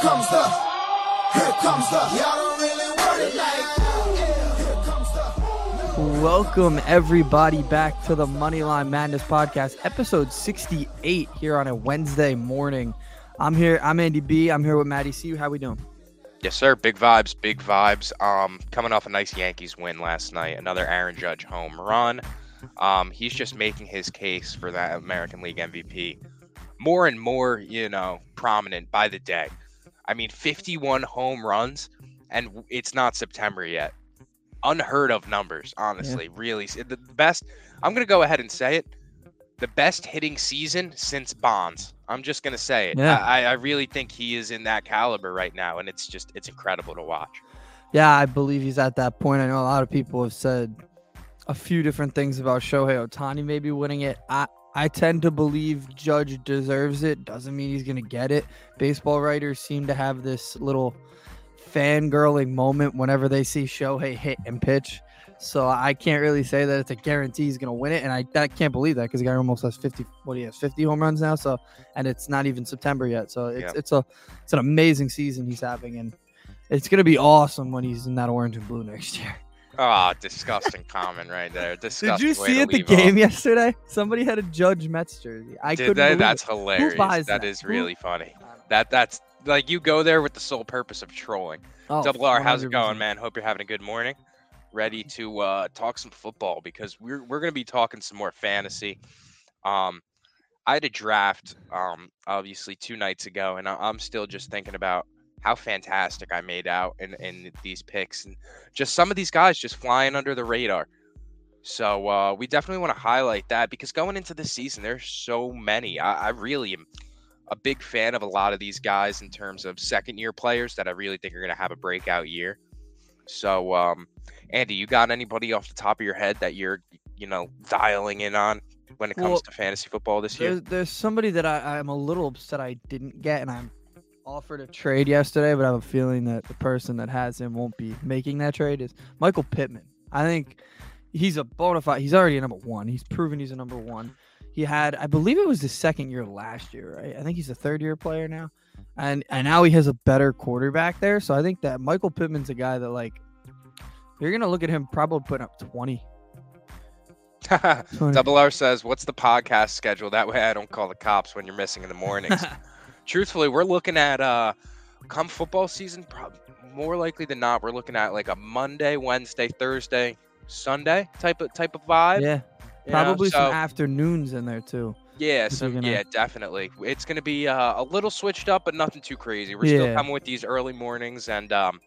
comes the, here comes the, y'all don't really want it like that. Here comes the. Welcome everybody back to the Moneyline Madness podcast, episode 68 here on a Wednesday morning. I'm here, I'm Andy B. I'm here with Maddie C. How we doing? Yes, sir. Big vibes, big vibes. Um, coming off a nice Yankees win last night, another Aaron Judge home run. Um, he's just making his case for that American League MVP more and more, you know, prominent by the day. I mean, 51 home runs, and it's not September yet. Unheard of numbers, honestly. Really, the best. I'm gonna go ahead and say it. The best hitting season since Bonds. I'm just gonna say it. Yeah. I, I really think he is in that caliber right now, and it's just it's incredible to watch. Yeah, I believe he's at that point. I know a lot of people have said a few different things about Shohei Ohtani maybe winning it. I I tend to believe Judge deserves it. Doesn't mean he's gonna get it. Baseball writers seem to have this little fangirling moment whenever they see Shohei hit and pitch. So I can't really say that it's a guarantee he's gonna win it, and I, I can't believe that because the guy almost has fifty. What he has fifty home runs now. So and it's not even September yet. So it's Yep. it's a it's an amazing season he's having, and it's gonna be awesome when he's in that orange and blue next year. Oh, disgusting comment right there. Did you see at the off. game yesterday? Somebody had a Judge Mets jersey. I Did couldn't that? That's it. hilarious. that that? is really funny. That that's like you go there with the sole purpose of trolling. Oh, Double R, how's it going, man? Hope you're having a good morning. Ready to uh, talk some football because we're we're gonna be talking some more fantasy. Um, I had a draft, um, obviously two nights ago, and I- I'm still just thinking about how fantastic I made out in in these picks, and just some of these guys just flying under the radar. So uh, we definitely want to highlight that because going into the season, there's so many. I, I really am a big fan of a lot of these guys in terms of second year players that I really think are going to have a breakout year. So, um, Andy, you got anybody off the top of your head that you're, you know, dialing in on when it comes Well, to fantasy football this year? There's, there's somebody that I, I'm a little upset I didn't get, and I'm offered a trade yesterday, but I have a feeling that the person that has him won't be making that trade. Is Michael Pittman? I think he's a bona fide. He's already a number one. He's proven he's a number one. He had, I believe it was his second year last year, right? I think he's a third year player now, and and now he has a better quarterback there. So I think that Michael Pittman's a guy that like you're gonna look at him probably putting up 20. 20. Double R says, "What's the podcast schedule? That way, I don't call the cops when you're missing in the mornings." Truthfully, we're looking at uh, come football season. Prob- more likely than not, we're looking at like a Monday, Wednesday, Thursday, Sunday type of type of vibe. yeah, you know? probably So- some afternoons in there too. Yeah, so gonna- yeah, definitely. It's gonna be uh, a little switched up, but nothing too crazy. We're still coming with these early mornings, and um,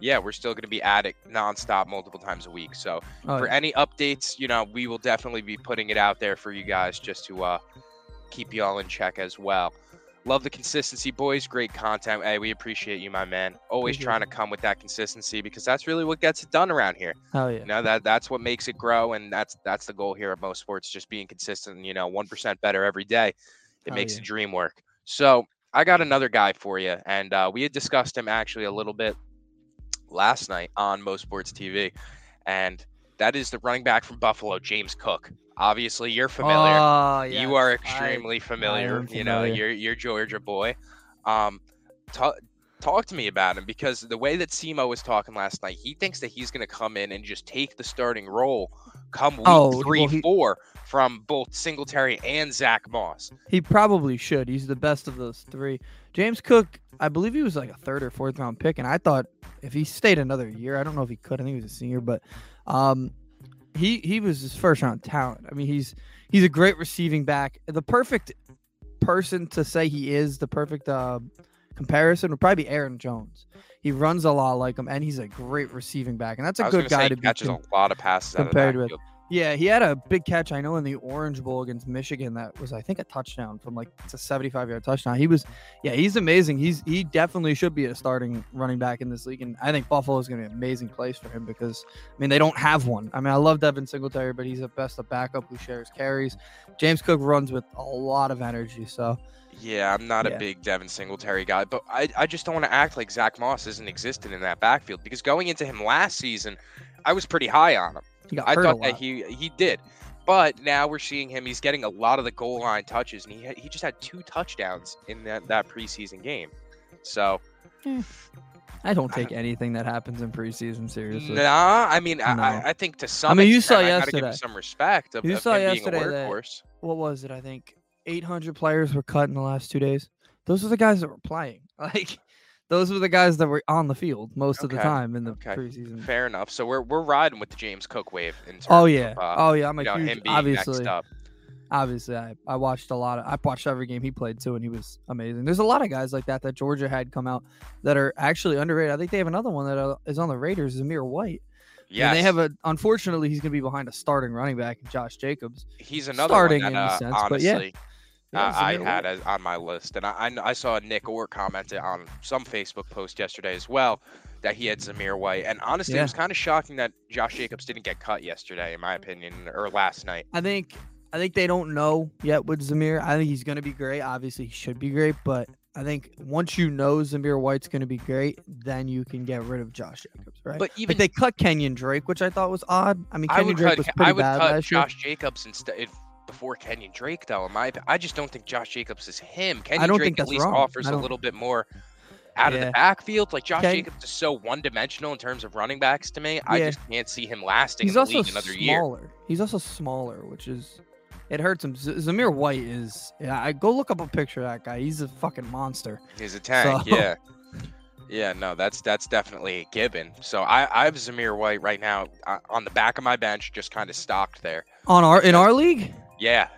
yeah, we're still gonna be at it nonstop, multiple times a week. So Oh, for yeah. any updates, you know, we will definitely be putting it out there for you guys just to uh, keep you all in check as well. Love the consistency, boys. Great content. Hey, we appreciate you, my man. Always trying to come with that consistency because that's really what gets it done around here. Hell yeah. You know that that's what makes it grow, and that's that's the goal here at most sports, just being consistent. You know, one percent better every day. It makes yeah. the dream work. So I got another guy for you, and uh, we had discussed him actually a little bit last night on Most Sports TV, and that is the running back from Buffalo, James Cook. Obviously, you're familiar. Oh, You yes. are I- extremely familiar. You know, you're you're Georgia boy. Um, talk talk to me about him because the way that Simo was talking last night, he thinks that he's going to come in and just take the starting role come week Oh, three, well, he- four from both Singletary and Zach Moss. He probably should. He's the best of those three. James Cook, I believe he was like a third or fourth round pick, and I thought if he stayed another year, I don't know if he could. I think he was a senior, but um, he he was his first round talent. I mean, he's he's a great receiving back. The perfect person to say he is the perfect uh, comparison would probably be Aaron Jones. He runs a lot like him, and he's a great receiving back, and that's a good guy say to he be. catches a lot of passes out of the compared with-. Yeah, he had a big catch. I know in the Orange Bowl against Michigan that was I think a touchdown from like it's a 75 yard touchdown. He was, yeah, he's amazing. He's he definitely should be a starting running back in this league, and I think Buffalo is going to be an amazing place for him because I mean they don't have one. I mean I love Devin Singletary, but he's at best a backup who shares carries. James Cook runs with a lot of energy, so Yeah, I'm not Yeah. a big Devin Singletary guy, but I, I just don't want to act like Zach Moss isn't existent in that backfield because going into him last season, I was pretty high on him. I thought that he he did, but now we're seeing him. He's getting a lot of the goal line touches, and he he just had two touchdowns in that that preseason game. So eh, I don't take anything that happens in preseason seriously. nah, I mean, No. I, I, think to some I mean, you extent, saw I gotta give him yesterday. some respect of, You of saw him being a yesterday that- What was it? I think 800 players were cut in the last two days. Those are the guys that were playing. Like, those were the guys that were on the field most of the time in the okay, preseason. Fair enough. So we're we're riding with the James Cook wave in terms Oh yeah, of, uh, oh yeah. I'm a know, huge. him being obviously, up. obviously, I, I watched a lot of. I watched every game he played too, and he was amazing. There's a lot of guys like that that Georgia had come out that are actually underrated. I think they have another one that uh, on the Raiders, Zamir White. Yeah, they have a. Unfortunately, he's going to be behind a starting running back, Josh Jacobs. he's another starting one in that a uh, sense, but yeah. Yeah, uh, I had as, on my list, and I, I I saw Nick Orr commented on some Facebook post yesterday as well that he had Zamir White, and honestly, it was kind of shocking that Josh Jacobs didn't get cut yesterday, in my opinion, or last night. I think I think they don't know yet with Zamir. I think he's going to be great. Obviously, he should be great, but I think once you know Zamir White's going to be great, then you can get rid of Josh Jacobs, right? But even like they cut Kenyan Drake, which I thought was odd. I mean, I Kenyan would Drake cut was pretty I would bad cut last year. Josh Jacobs instead before Kenyan Drake, though. In my, I just don't think Josh Jacobs is him. Kenyan Drake at least wrong. offers a little bit more out of the backfield. Like Josh Ken- Jacobs is so one-dimensional in terms of running backs to me. I just can't see him lasting He's in the also league another year. smaller. He's also smaller, which is it hurts him. Z- Zamir White is yeah. I go look up a picture of that guy. He's a fucking monster. He's a tank, So- yeah. Yeah, no, that's that's definitely a given. So I, I have Zamir White right now uh, on the back of my bench, just kind of stocked there. On our in our league. Yeah,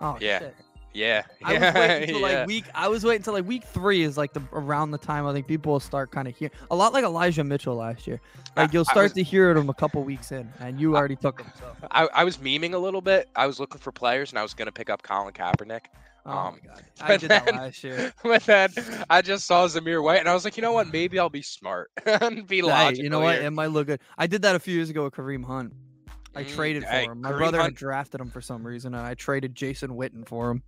Oh Yeah. shit. yeah, I was waiting until yeah. like week. I was waiting until like week three is like the around the time I think people will start kind of hear a lot like Elijah Mitchell last year. Like you'll start was- to hear him a couple weeks in, and you already took him. So. I, I was memeing a little bit. I was looking for players, and I was gonna pick up Colin Kaepernick. Oh Um, my god, I did that last year. but then I just saw Zamir White, and I was like, you know what? Maybe I'll be smart and be Hey, logical. you know what? here. It might look good. I did that a few years ago with Kareem Hunt. I Mm, traded for him. My brother Hunt- had drafted him for some reason, and I traded Jason Witten for him.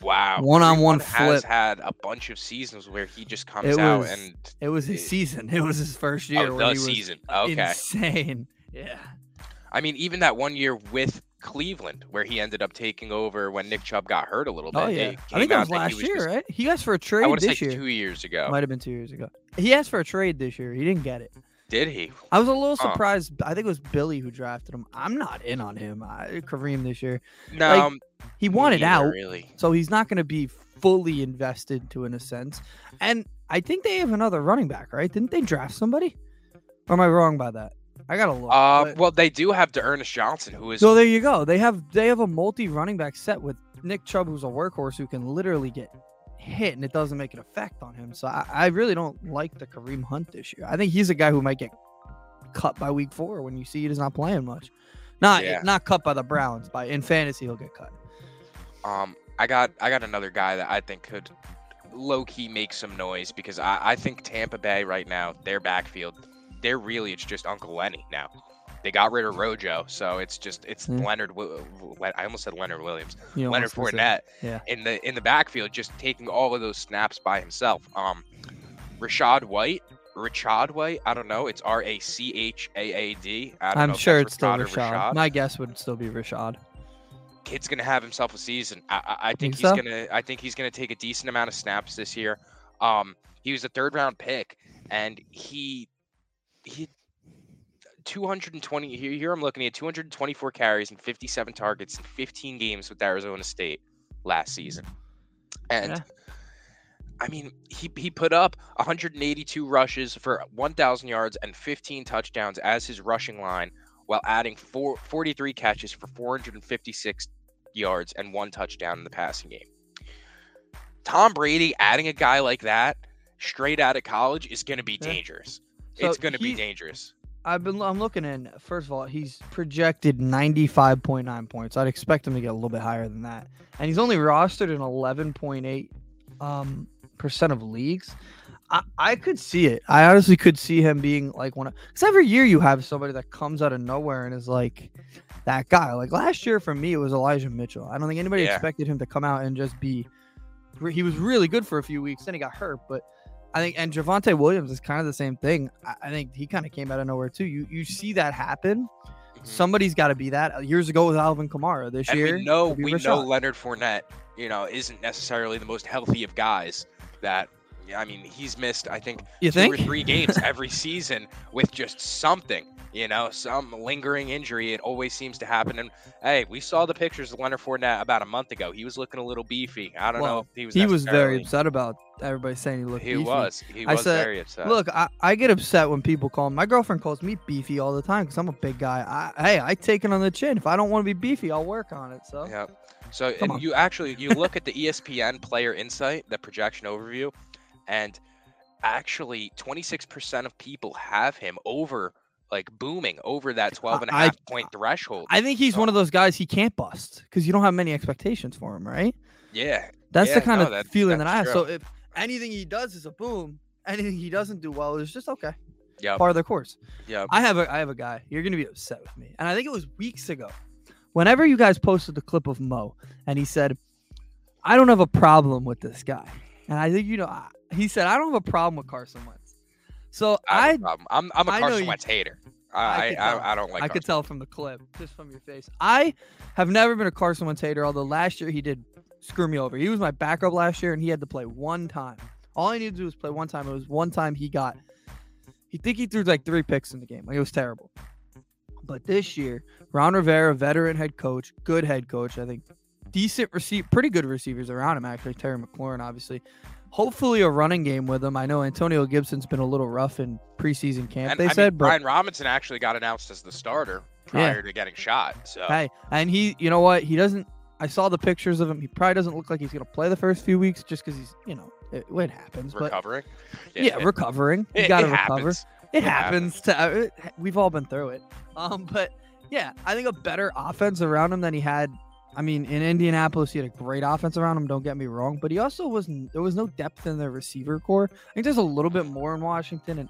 Wow, One-on-one Kareem Hunt has had a bunch of seasons where he just comes It out and It was his season. It was his first year. oh, when the he was season. Okay, Insane. Yeah. I mean, even that one year with Cleveland, where he ended up taking over when Nick Chubb got hurt a little bit. Oh yeah. I think that was last year, just- right? He asked for a trade to say this year. two years ago. Might have been two years ago. He asked for a trade this year. He didn't get it. Did he? I was a little surprised. I think it was Billy who drafted him. I'm not in on him. I, Kareem this year. No, Like, um, He wanted out, Really? so he's not going to be fully invested to in a sense. And I think they have another running back, right? Didn't they draft somebody? Or am I wrong by that? I gotta look. Uh, but- well, they do have D'Ernest Johnson, who is so there you go. They have they have a multi running back set with Nick Chubb, who's a workhorse who can literally get hit and it doesn't make an effect on him. So I, I really don't like the Kareem Hunt this year. I think he's a guy who might get cut by week four when you see he's not playing much. Not Yeah. not cut by the Browns. By in fantasy he'll get cut. Um, I got I got another guy that I think could low key make some noise because I, I think Tampa Bay right now, their backfield, they're really it's just Uncle Lenny now. They got rid of Rojo, so it's just it's Hmm. Leonard. I almost said Leonard Williams, You Leonard Fournette Yeah. in the in the backfield, just taking all of those snaps by himself. Um, Rashad White, Rashad White. I don't know. It's R A C H A A D. I'm sure it's still Rashad Rashad. My guess would still be Rashad. kid's gonna have himself a season. I, I, I think Think he's so? gonna. I think he's gonna take a decent amount of snaps this year. Um, he was a third round pick, and he he 220. Here, here I'm looking at 224 carries and 57 targets in 15 games with Arizona State last season, and. Yeah. I mean, he, he put up 182 rushes for 1,000 yards and 15 touchdowns as his rushing line, while adding four, 43 catches for 456 yards and one touchdown in the passing game. Tom Brady adding a guy like that straight out of college is going to be Yeah. dangerous. So it's going to be dangerous. I've been I'm looking in first of all, he's projected 95.9 points. I'd expect him to get a little bit higher than that. And he's only rostered in 11.8 um percent of leagues. I, I could see it. I honestly could see him being like one of because every year you have somebody that comes out of nowhere and is like that guy. Like last year for me it was Elijah Mitchell. I don't think anybody Yeah. expected him to come out and just be he was really good for a few weeks, then he got hurt, but I think and Javonte Williams is kind of the same thing. I, I think he kind of came out of nowhere too. You you see that happen. Mhm. Somebody's got to be that. Uh, Years ago with Alvin Kamara. This And year, we know we know Leonard Fournette, you know, isn't necessarily the most healthy of guys that I mean, he's missed I think You two think? or three games every season with just something, you know, some lingering injury. It always seems to happen. And hey, we saw the pictures of Leonard Fournette about a month ago. He was looking a little beefy. I don't know if he was. He was very upset about everybody saying he looked He beefy. was. He I was said, very upset. Look, I, I get upset when people call my girlfriend calls me beefy all the time because I'm a big guy. I, hey, I take it on the chin. If I don't want to be beefy, I'll work on it. So Yeah. So Come and on. you actually you look at the ESPN player insight, the projection overview, and actually 26% of people have him over like booming over that 12 and a I- half point threshold. I think he's one of those guys he can't bust because you don't have many expectations for him, right? yeah. That's the kind no, of that's- feeling that I have. that's So if anything he does is a boom, anything he doesn't do well is just okay. Yep. Part of the course. Yeah. I have a I have a guy. You're gonna be upset with me. And I think it was weeks ago. Whenever you guys posted the clip of Mo and he said, I don't have a problem with this guy. And I think you know I- he said, I don't have a problem with Carson Wentz. So I, I. I'm I'm a I Carson you- Wentz hater. I I tell. I, I don't like I could tell from the clip, just from your face. I have never been a Carson Wentz hater, although last year he did screw me over. He was my backup last year, and he had to play one time. All I needed to do was play one time. It was one time he got. He think he threw like three picks in the game. Like it was terrible. But this year, Ron Rivera, veteran head coach, good head coach, I think, decent receive, pretty good receivers around him actually. Terry McLaurin, obviously. Hopefully a running game with him. I know Antonio Gibson's been a little rough in preseason camp. And they I mean, said, but Brian Robinson actually got announced as the starter prior to getting shot. So Hey, and he, you know what? He doesn't. I saw the pictures of him. He probably doesn't look like he's gonna play the first few weeks, just because he's, you know, it, it happens. But recovering. yeah, it- recovering. You gotta recover. happens. It It happens to. uh, it- we've all been through it. Um, but yeah, I think a better offense around him than he had. I mean, in Indianapolis, he had a great offense around him. Don't get me wrong, but he also wasn't. There was no depth in the receiver core. I think there's a little bit more in Washington, and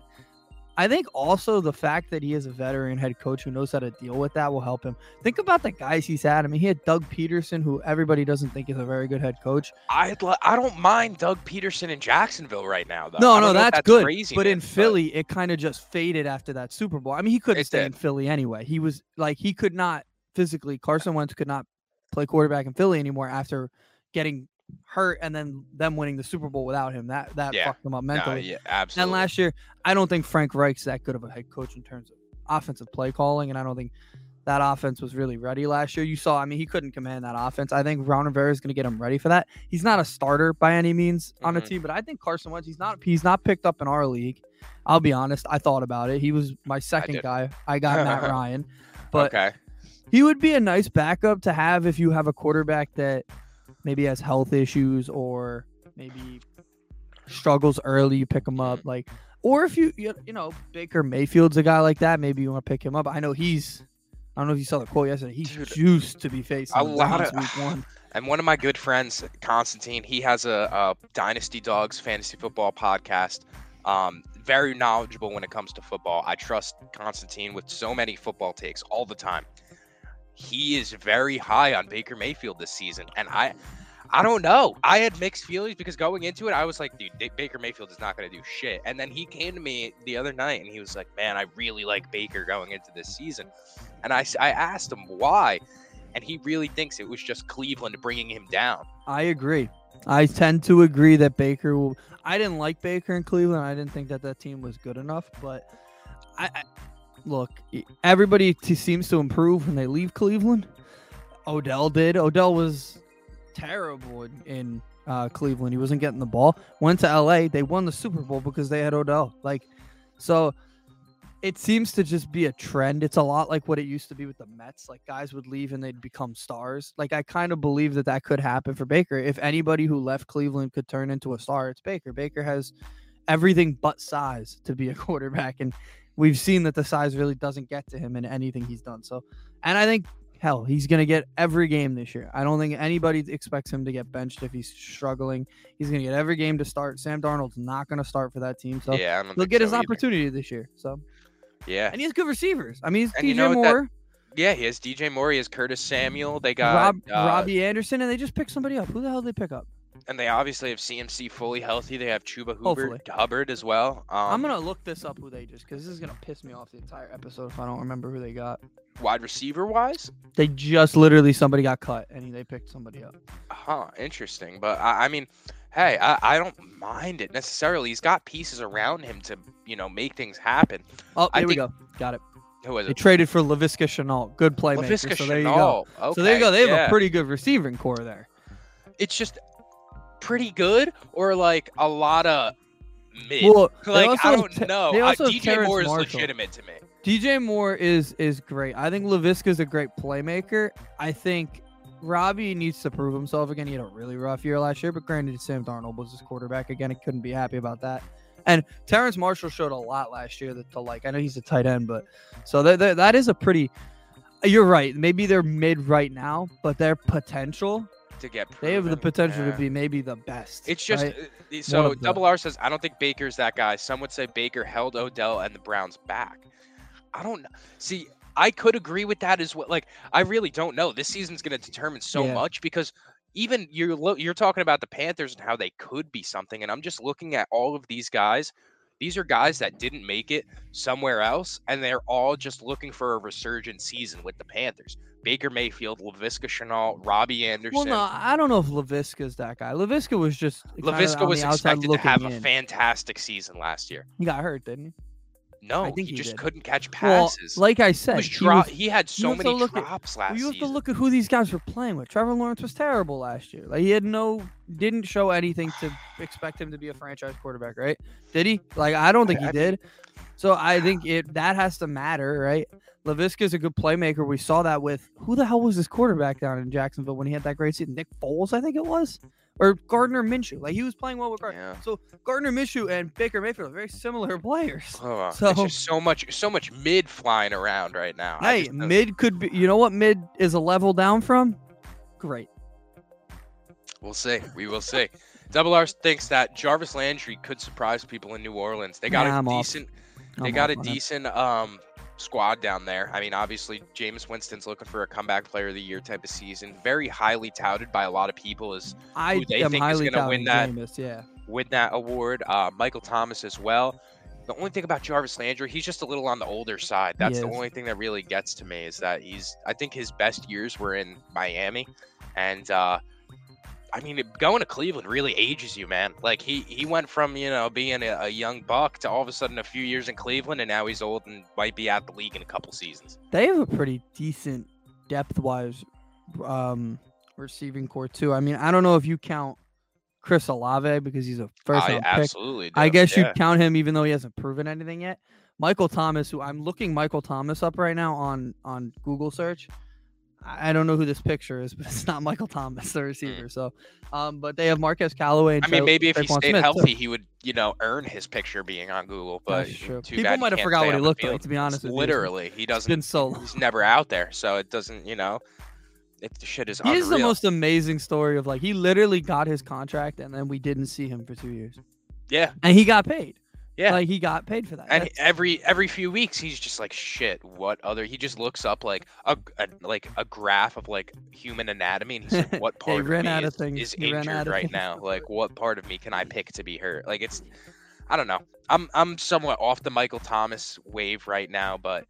I think also the fact that he is a veteran head coach who knows how to deal with that will help him. Think about the guys he's had. I mean, he had Doug Pederson, who everybody doesn't think is a very good head coach. I'd I don't mind Doug Pederson in Jacksonville right now though. No, no, if that's, good. crazy, but in man, Philly, it kind of just faded after that Super Bowl. I mean, he couldn't It stay did. in Philly anyway. He was like he could not physically. Carson Wentz could not play quarterback in Philly anymore after getting hurt and then them winning the Super Bowl without him. That that Yeah. fucked him up mentally. yeah, and last year, I don't think Frank Reich's that good of a head coach in terms of offensive play calling, and I don't think that offense was really ready last year. You saw, I mean, he couldn't command that offense. I think Ron Rivera is going to get him ready for that. He's not a starter by any means on a Mhm. team, but I think Carson Wentz, he's not he's not picked up in our league. I'll be honest, I thought about it. He was my second did. guy. I got Matt Ryan, but okay. he would be a nice backup to have if you have a quarterback that maybe has health issues or maybe struggles early. You pick him up, Mm-hmm. like, or if you you you know Baker Mayfield's a guy like that, maybe you want to pick him up. I know he's. I don't know if you saw the quote yesterday. He's Dude, juiced to be facing a lot of- week one. And one of my good friends, Constantine, he has a, a Dynasty Dogs fantasy football podcast. Um, very knowledgeable when it comes to football. I trust Constantine with so many football takes all the time. He is very high on Baker Mayfield this season, and I, I don't know. I had mixed feelings because going into it, I was like, dude, Baker Mayfield is not going to do shit. And then he came to me the other night, and he was like, man, I really like Baker going into this season. And I, I asked him why, and he really thinks it was just Cleveland bringing him down. I agree. I tend to agree that Baker will. I didn't like Baker in Cleveland. I didn't think that that team was good enough. But I, I look, everybody t- seems to improve when they leave Cleveland. Odell did. Odell was terrible in, in uh, Cleveland. He wasn't getting the ball. Went to LA. They won the Super Bowl because they had Odell. Like, so it seems to just be a trend. It's a lot like what it used to be with the Mets. Like guys would leave and they'd become stars. Like I kind of believe that that could happen for Baker. If anybody who left Cleveland could turn into a star, it's Baker. Baker has everything but size to be a quarterback, and we've seen that the size really doesn't get to him in anything he's done. So, and I think hell, he's gonna get every game this year. I don't think anybody expects him to get benched if he's struggling. He's gonna get every game to start. Sam Darnold's not gonna start for that team, so yeah, he'll get his either. opportunity this year. So, Yeah, and he has good receivers. I mean, he's And DJ you know what that- Moore, yeah. He has DJ Moore. He has Curtis Samuel. They got Rob, uh, Robbie Anderson, and they just picked somebody up. Who the hell did they pick up? And they obviously have CMC fully healthy. They have Chuba Hubbard, Hubbard as well. Um, I'm gonna look this up. Who they just because this is gonna piss me off the entire episode if I don't remember who they got. wide receiver wise. They just literally somebody got cut and they picked somebody up. Huh, interesting. But I, I mean, hey, I, I don't mind it necessarily. He's got pieces around him to you know make things happen. Oh, here we go. Got it. Who is They it? traded for Laviska Shenault. Good playmaker. Laviska so there you go. Shenault. So there you go. They have yeah. a pretty good receiving core there. It's just pretty good, or like a lot of mid. Well, like I don't know. Uh, DJ Terrace Moore is Marshall. legitimate to me. DJ Moore is is great. I think Laviska's a great playmaker. I think Robbie needs to prove himself again. He had a really rough year last year, but granted, Sam Darnold was his quarterback again. He couldn't be happy about that. And Terrace Marshall showed a lot last year that to like. I know he's a tight end, but so that that- that is a pretty. You're right. Maybe they're mid right now, but their potential, To get they have the potential yeah. to be maybe the best. It's just right? uh, so Double R says I don't think Baker's that guy. Some would say Baker held Odell and the Browns back. I don't see. I could agree with that as well. Like I really don't know. This season's going to determine so Yeah. much because even you're you're talking about the Panthers and how they could be something, and I'm just looking at all of these guys. These are guys that didn't make it somewhere else, and they're all just looking for a resurgent season with the Panthers. Baker Mayfield, Laviska Shenault, Robbie Anderson. well, no, I don't know if Laviska's that guy. Laviska was just Laviska was expected to have a in. fantastic season last year. He got hurt, didn't he? No, I think he, he just did. couldn't catch Well, passes. like I said, he, dro- was- he had so many look at- drops last you have season. to look at who these guys were playing with. Trevor Lawrence was terrible last year. Like he had no, didn't show anything to expect him to be a franchise quarterback, right? Did he? Like I don't think I- he I did. So I think it that has to matter, right? Laviska's a good playmaker. We saw that with who the hell was this quarterback down in Jacksonville when he had that great season? Nick Foles, I think it was, or Gardner Minshew. Like he was playing well with Gardner. yeah. So Gardner Minshew and Baker Mayfield are very similar players. Oh, so- it's just so much, so much mid flying around right now. Hey, just mid could be. You know what mid is a level down from? Great. We'll see. We will see. Double R thinks that Jarvis Landry could surprise people in New Orleans. They got Nah, a I'm off. decent. They I'm got a off it. decent um squad down there. I mean, obviously, Jameis Winston's looking for a comeback player of the year type of season. Very highly touted by a lot of people as I who they think is gonna win that. Yeah. win that award. Uh, Michael Thomas as well. The only thing about Jarvis Landry, he's just a little on the older side. That's the only thing that really gets to me is that he's. I think his best years were in Miami, and uh, I mean, going to Cleveland really ages you, man. Like he he went from you know being a, a young buck to all of a sudden a few years in Cleveland, and now he's old and might be out the league in a couple seasons. They have a pretty decent depth wise um receiving core too. I mean, I don't know if you count Chris Olave because he's a first round pick. absolutely. I guess yeah. you'd count him even though he hasn't proven anything yet. Michael Thomas, who I'm looking Michael Thomas up right now on on Google search. I don't know who this picture is, but it's not Michael Thomas, the receiver. So, um, but they have Marquez Callaway. And Hmm. I mean, maybe if he stayed Smith, healthy, he would, you know, earn his picture being on Google. But That's true. too People might have forgot what he looked like, to be honest with you. Literally, he doesn't. been so long. He's never out there, so it doesn't. You know, it the shit is He is the most amazing story of like he literally got his contract and then we didn't see him for two years, Yeah, and he got paid. Yeah. like he got paid for that. and That's- every every few weeks he's just like shit. What other? He just looks up like a, a like a graph of like human anatomy, and he's like, what part of ran me out of is, things. is He ran injured out right now? Like, what part of me can I pick to be hurt? Like, it's I don't know. I'm I'm somewhat off the Michael Thomas wave right now, but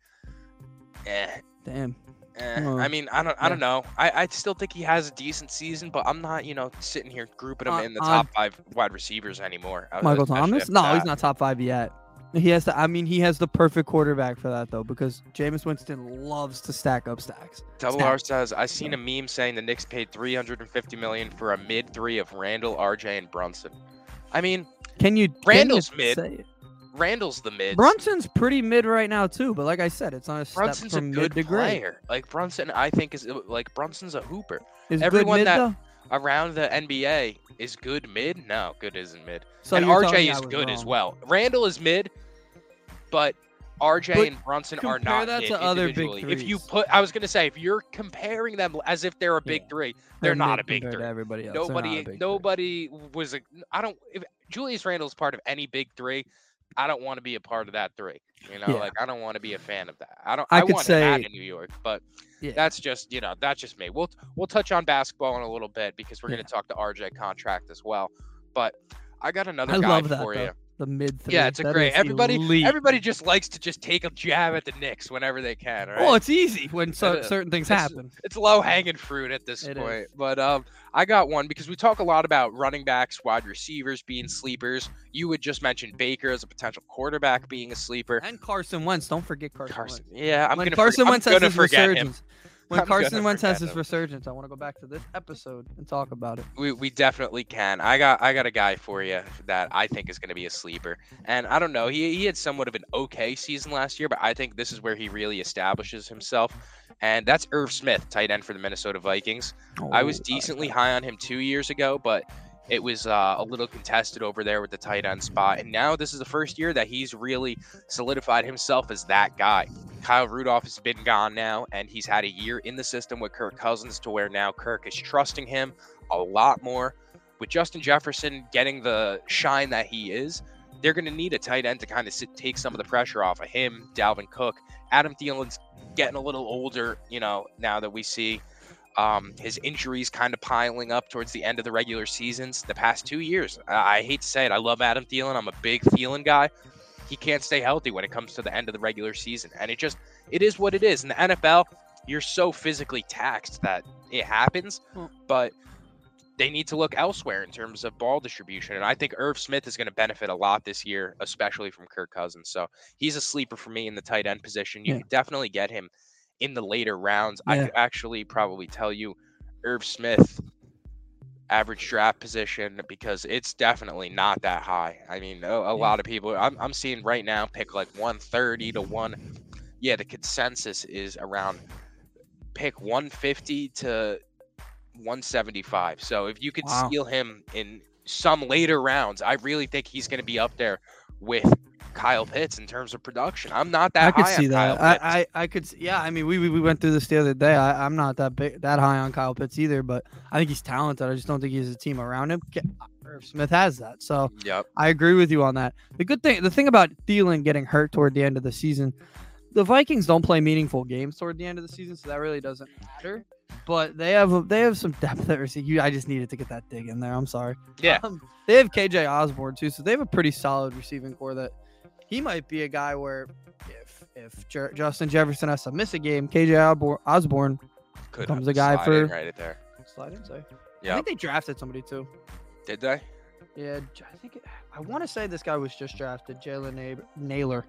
eh, Damn. Eh, I mean, I don't, I don't know. I, I still think he has a decent season, but I'm not, you know, sitting here grouping him Uh, in the uh, top five wide receivers anymore. uh, Michael Thomas? No, that. he's not top five yet. He has to. I mean, he has the perfect quarterback for that though, because Jameis Winston loves to stack up stacks. Double. R says, I seen a meme saying the Knicks paid 350 million for a mid three of Randle, RJ, and Brunson. I mean, Can you? can you Randle's mid. Randle's the mid. Brunson's pretty mid right now too, but like I said, it's on a step Brunson's a from good mid to great. player. Like Brunson, I think is like Brunson's a hooper. Is Everyone mid that- though? Around the NBA is good mid. No, good isn't mid. So and RJ is good as well. Randle is mid, but RJ But and Brunson are compare not that to other big. If you put, I was gonna say, if you're comparing them as if they're a big Yeah. three, they're, not a big three. everybody else. Not a Nobody, three. nobody was a. I don't. If Julius Randle's part of any big three, I don't want to be a part of that three. You know, Yeah. like I don't want to be a fan of that. I don't. I I, could want him out say- in New York, but Yeah. that's just you know that's just me. We'll we'll touch on basketball in a little bit because we're Yeah. gonna talk to RJ contract as well. But I got another I guy for though. you. The mid three. Yeah, it's a That great. Everybody, elite. everybody just likes to just take a jab at the Knicks whenever they can. Right? Well, it's easy when so, certain things It's- happen. it's low hanging fruit at this It point. is. But um, I got one because we talk a lot about running backs, wide receivers being sleepers. You would just mention Baker as a potential quarterback being a sleeper. And Carson Wentz. Don't forget Carson. Carson, Wentz. yeah, I'm when gonna Carson for- Wentz I'm has gonna his forget him. When I'm Carson Wentz has his resurgence, I want to go back to this episode and talk about it. We, we definitely can. I got I got a guy for you that I think is going to be a sleeper. And I don't know, he, he had somewhat of an okay season last year, but I think this is where he really establishes himself. And that's Irv Smith, tight end for the Minnesota Vikings. I was Oh, decently high on him two years ago, but it was uh, a little contested over there with the tight end spot. And now this is the first year that he's really solidified himself as that guy. Kyle Rudolph has been gone now, and he's had a year in the system with Kirk Cousins to where now Kirk is trusting him a lot more. With Justin Jefferson getting the shine that he is, they're going to need a tight end to kind of sit, take some of the pressure off of him, Dalvin Cook. Adam Thielen's getting a little older, you know, now that we see um, his injuries kind of piling up towards the end of the regular seasons. The past two years, I, I hate to say it, I love Adam Thielen. I'm a big Thielen guy. He can't stay healthy when it comes to the end of the regular season, and it just it is what it is. In the NFL, you're so physically taxed that it happens, but they need to look elsewhere in terms of ball distribution. And I think Irv Smith is going to benefit a lot this year, especially from Kirk Cousins. So he's a sleeper for me in the tight end position. You Yeah. can definitely get him in the later rounds. I could actually probably tell you Irv Smith average draft position because it's definitely not that high. I mean, a, a lot of people I'm, I'm seeing right now pick like 130 to 1 yeah, the consensus is around pick 150 to 175. So if you could Wow. steal him in some later rounds, I really think he's going to be up there with Kyle Pitts in terms of production. I'm not that I could high see on that. Kyle Pitts. I, I, I could. Yeah, I mean, we we we went through this the other day. I, I'm not that big, that high on Kyle Pitts either, but I think he's talented. I just don't think he has a team around him. Irv Smith has that, so Yep. I agree with you on that. The good thing, the thing about Thielen getting hurt toward the end of the season, the Vikings don't play meaningful games toward the end of the season, so that really doesn't matter. But they have they have some depth at receiver. You, I just needed to get that dig in there. I'm sorry. Yeah. Um, they have KJ Osborn too, so they have a pretty solid receiving core. That he might be a guy where if if Jer- Justin Jefferson has to miss a game, KJ Osborn, Could Comes have a guy for- right there. slide in. Say. Yeah. I think they drafted somebody too. Did they? Yeah, I think it, I want to say this guy was just drafted, Jalen Na- Nailor,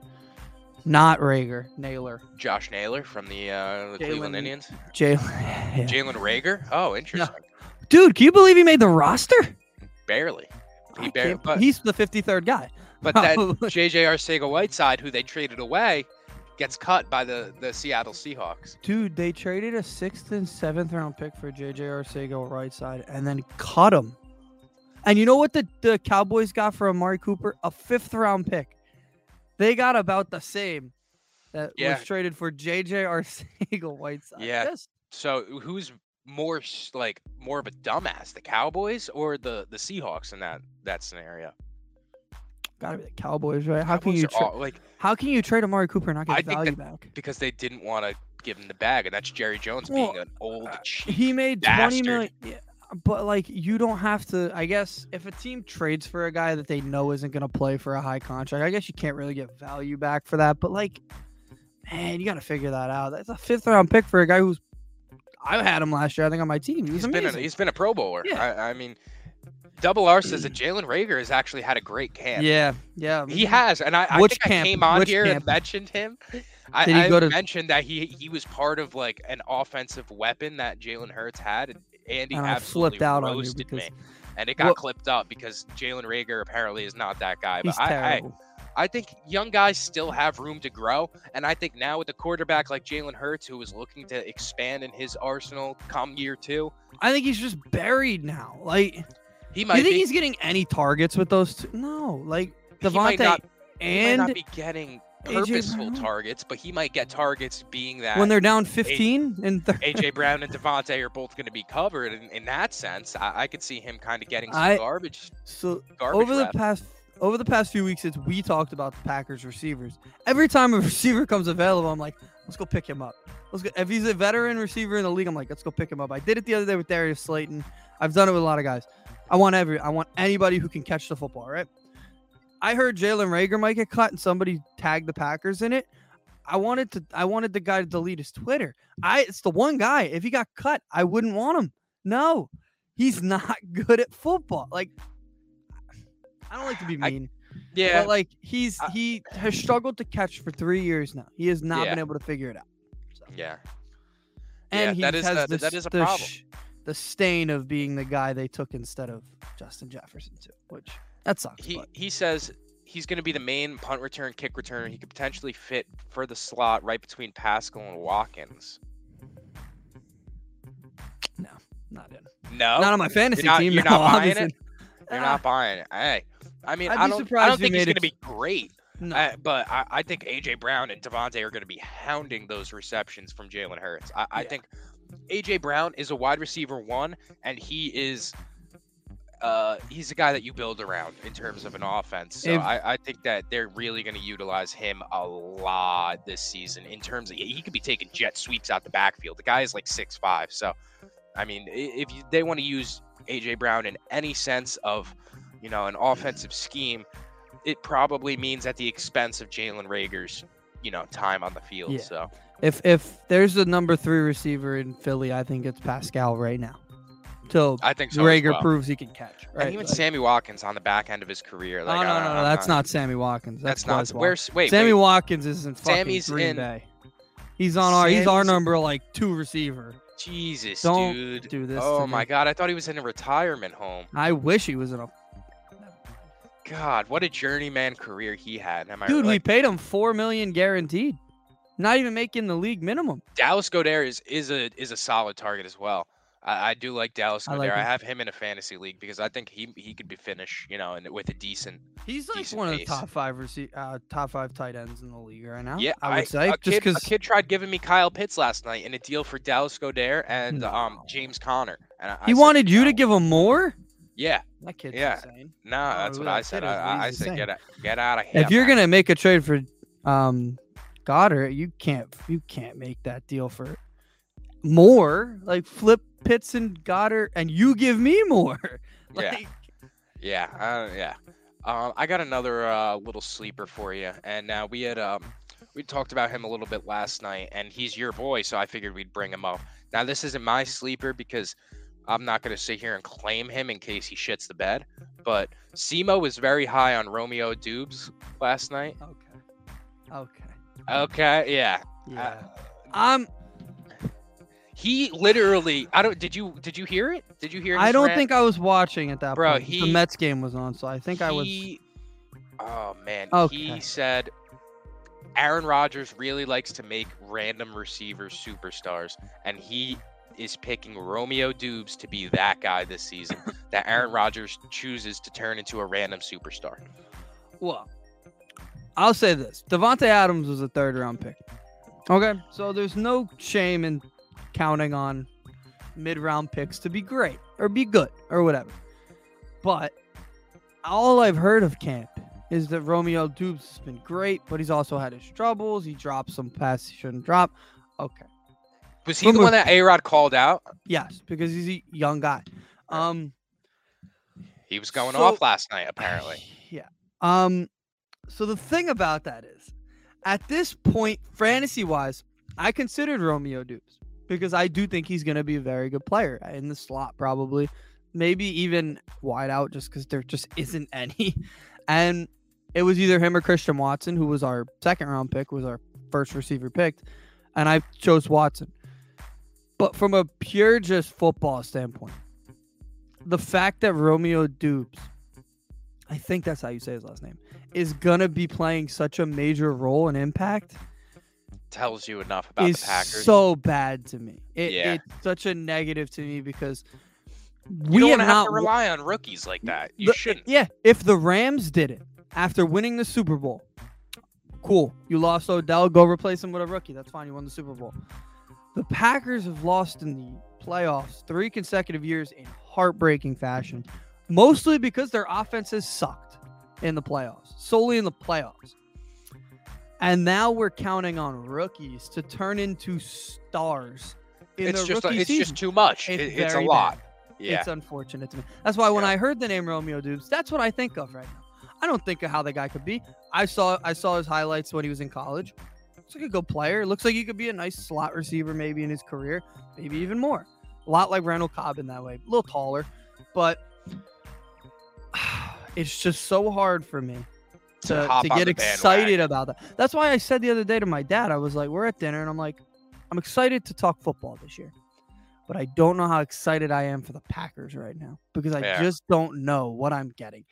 not Reagor, Nailor. Josh Naylor from the uh, the Cleveland Indians. Jalen, yeah. Jalen Reagor. Oh, interesting. dude, can you believe he made the roster? Barely. He barely. He's the 53rd guy. But oh. then JJ Arcega Whiteside, who they traded away, gets cut by the the Seattle Seahawks. Dude, they traded a sixth and seventh round pick for JJ Arcega Whiteside and then cut him. And you know what the, the Cowboys got for Amari Cooper? A fifth round pick. They got about the same that Yeah. was traded for JJ Arcega Whiteside. Yeah. Yes. So who's more like more of a dumbass, the Cowboys or the the Seahawks in that that scenario? Gotta be the Cowboys, right? How can you tra- all, like how can you trade Amari Cooper and not I get think value back? because they didn't want to give him the bag, and that's Jerry Jones Well, being an old uh, cheap. He made twenty bastard. million. Yeah, but like you don't have to. I guess if a team trades for a guy that they know isn't going to play for a high contract, I guess you can't really get value back for that. But like, man, you got to figure that out. That's a fifth round pick for a guy who's. I had him last year. I think on my team. He was He's been a, he's been a Pro Bowler. Yeah. I, I mean, Double R says that Jalen Reagor has actually had a great camp. yeah, yeah. He has, and I, I think I came on Which here and mentioned him. I, I to- mentioned that he he was part of like an offensive weapon that Jalen Hurts had, and Andy And I absolutely flipped out on roasted because- me, and it got Well- clipped up because Jalen Reagor apparently is not that guy. But I, I. I think young guys still have room to grow, and I think now with a quarterback like Jalen Hurts, who is looking to expand in his arsenal come year two, I think he's just buried now. Like, he do might you think be. he's getting any targets with those two? No. Like Devontae not, and not be getting purposeful targets, but he might get targets being that when they're down 15 and thir- AJ Brown and Devontae are both going to be covered. In, in that sense, I, I could see him kind of getting some I- garbage. So Garbage over the past over the past few weeks, since we talked about the Packers receivers. Every time a receiver comes available, I'm like, let's go pick him up. Let's go. If he's a veteran receiver in the league, I'm like, let's go pick him up. I did it the other day with Darius Slayton. I've done it with a lot of guys. I want every. I want anybody who can catch the football. Right. I heard Jalen Reagor might get cut and somebody tagged the Packers in it. I wanted to I wanted the guy to delete his Twitter. I it's the one guy. If he got cut, I wouldn't want him. No, he's not good at football. Like I don't like to be I- mean. Yeah, But like he's I- he has struggled to catch for three years now. He has not been able to figure it out. So- yeah. And Yeah, he that is has a- the, that is a the problem. sh- the stain of being the guy they took instead of Justin Jefferson too, which that sucks. He but he says he's going to be the main punt return, kick returner. He could potentially fit for the slot right between Pascal and Watkins. No, not in. No, not on my fantasy not- team. you're no, not buying it? you're Ah, not buying it. Hey, I mean, I'd I don't. I don't think he's going to be great. No. Uh, but I, I think AJ Brown and Devontae are going to be hounding those receptions from Jalen Hurts. I, I think AJ Brown is a wide receiver one, and he is uh, he's a guy that you build around in terms of an offense. So If- I, I think that they're really going to utilize him a lot this season in terms of he could be taking jet sweeps out the backfield. The guy is like six five, so I mean, if you, they want to use AJ Brown in any sense of you know an offensive scheme, it probably means at the expense of Jalen Reagor's you know time on the field. Yeah. So If if there's a number three receiver in Philly, I think it's Pascal right now. Till I think so. Reagor well. proves he can catch. Right? And even Like- Sammy Watkins on the back end of his career. Oh, like, oh no, no, no, that's not Sammy Watkins. That's, That's not. Wes Welker. Where's wait? Sammy wait, Watkins isn't fucking Sammy's Green in- Bay. He's on our he's our number like two receiver. Jesus, Don't dude. do this Oh to my me. God! I thought he was in a retirement home. I wish he was in a God, what a journeyman career he had. Am I dude. we paid him four million guaranteed. Not even making the league minimum. Dallas Goedert is, is a is a solid target as well. I, I do like Dallas I like I have him in a fantasy league because I think he he could be finished, you know, and with a decent. He's like Decent one of the top five rece- uh, top five tight ends in the league right now. Yeah, I would say a just kid, a because kid tried giving me Kyle Pitts last night in a deal for Dallas Goedert and um James Conner. And I, I he wanted you no. to give him more. Yeah, That kid's Yeah. insane. nah, Oh, that's what that I said. I, I, I said get out, get out of here. if you're man. gonna make a trade for um Goedert, you can't you can't make that deal for more. Like flip Pitts and Goedert, and you give me more. Yeah. like, Yeah, uh, yeah. Um, I got another uh, little sleeper for you, and now we had um, we talked about him a little bit last night, and he's your boy, so I figured we'd bring him up. Now this isn't my sleeper because I'm not gonna sit here and claim him in case he shits the bed, but Simo was very high on Romeo Doubs last night. okay, okay, Okay, yeah. yeah. Uh, I'm. he literally, I don't. Did you did you hear it? Did you hear? I don't rant? think I was watching at that Bro, point. the Mets game was on, so I think I was. Oh man, Okay. he said Aaron Rodgers really likes to make random receivers superstars, and he is picking Romeo Doubs to be that guy this season. that Aaron Rodgers chooses to turn into a random superstar. Well, I'll say this: Davante Adams was a third round pick. Okay, so there's no shame in counting on mid round picks to be great or be good or whatever. But all I've heard of camp is that Romeo Doubs has been great, but he's also had his troubles. He dropped some passes he shouldn't drop. Okay, Was he From the one that A Rod called out? yes, because he's a young guy. Um, He was going So- off last night, apparently. Yeah. Um so the thing about that is at this point fantasy wise I considered Romeo Doubs because I do think he's going to be a very good player in the slot probably. Maybe even wide out just cuz there just isn't any. And it was either him or Christian Watson who was our second round pick was our first receiver picked and I chose Watson. But from a pure just football standpoint the fact that Romeo Doubs I think that's how you say his last name, is gonna be playing such a major role and impact Tells you enough about is the Packers. so bad to me. It, Yeah. It's such a negative to me because we don't have to have not. to rely on rookies like that. You the- shouldn't. Yeah, if the Rams did it after winning the Super Bowl, cool. You lost Odell, go replace him with a rookie. That's fine. You won the Super Bowl. The Packers have lost in the playoffs three consecutive years in heartbreaking fashion, mostly because their offenses sucked in the playoffs, solely in the playoffs. And now we're counting on rookies to turn into stars in It's just a- it's season. just too much. It's It- it's a lot. bad. Yeah. It's unfortunate to me. That's why when Yeah. I heard the name Romeo Doubs, that's what I think of right now. I don't think of how the guy could be. I saw I saw his highlights when he was in college. Looks like a good player. Looks like he could be a nice slot receiver maybe in his career, maybe even more. A lot like Randall Cobb in that way, a little taller, but it's just so hard for me to, hop to get excited bandwagon. about that. That's why I said the other day to my dad, I was like, we're at dinner and I'm like, I'm excited to talk football this year. But I don't know how excited I am for the Packers right now because I Yeah. just don't know what I'm getting.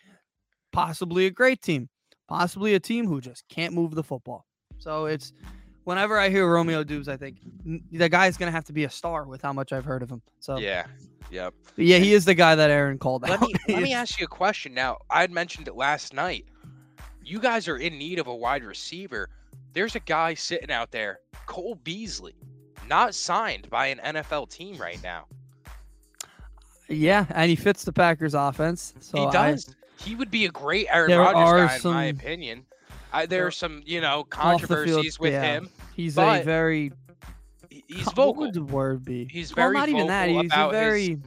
Possibly a great team, possibly a team who just can't move the football. So it's whenever I hear Romeo Doubs, I think "N- the guy's going to have to be a star with how much I've heard of him. So Yeah. Yep. yeah, he is the guy that Aaron called Let out. me let me ask you a question now. I had mentioned it last night. You guys are in need of a wide receiver. There's a guy sitting out there, Cole Beasley, not signed by an NFL team right now. yeah, and he fits the Packers offense. So he I- does. he would be a great Aaron Rodgers guy, in my opinion. I, there are some, you know, the field, controversies with yeah. him. he's a very He- He's What would the word be? He's well, very not even that. He's a his- very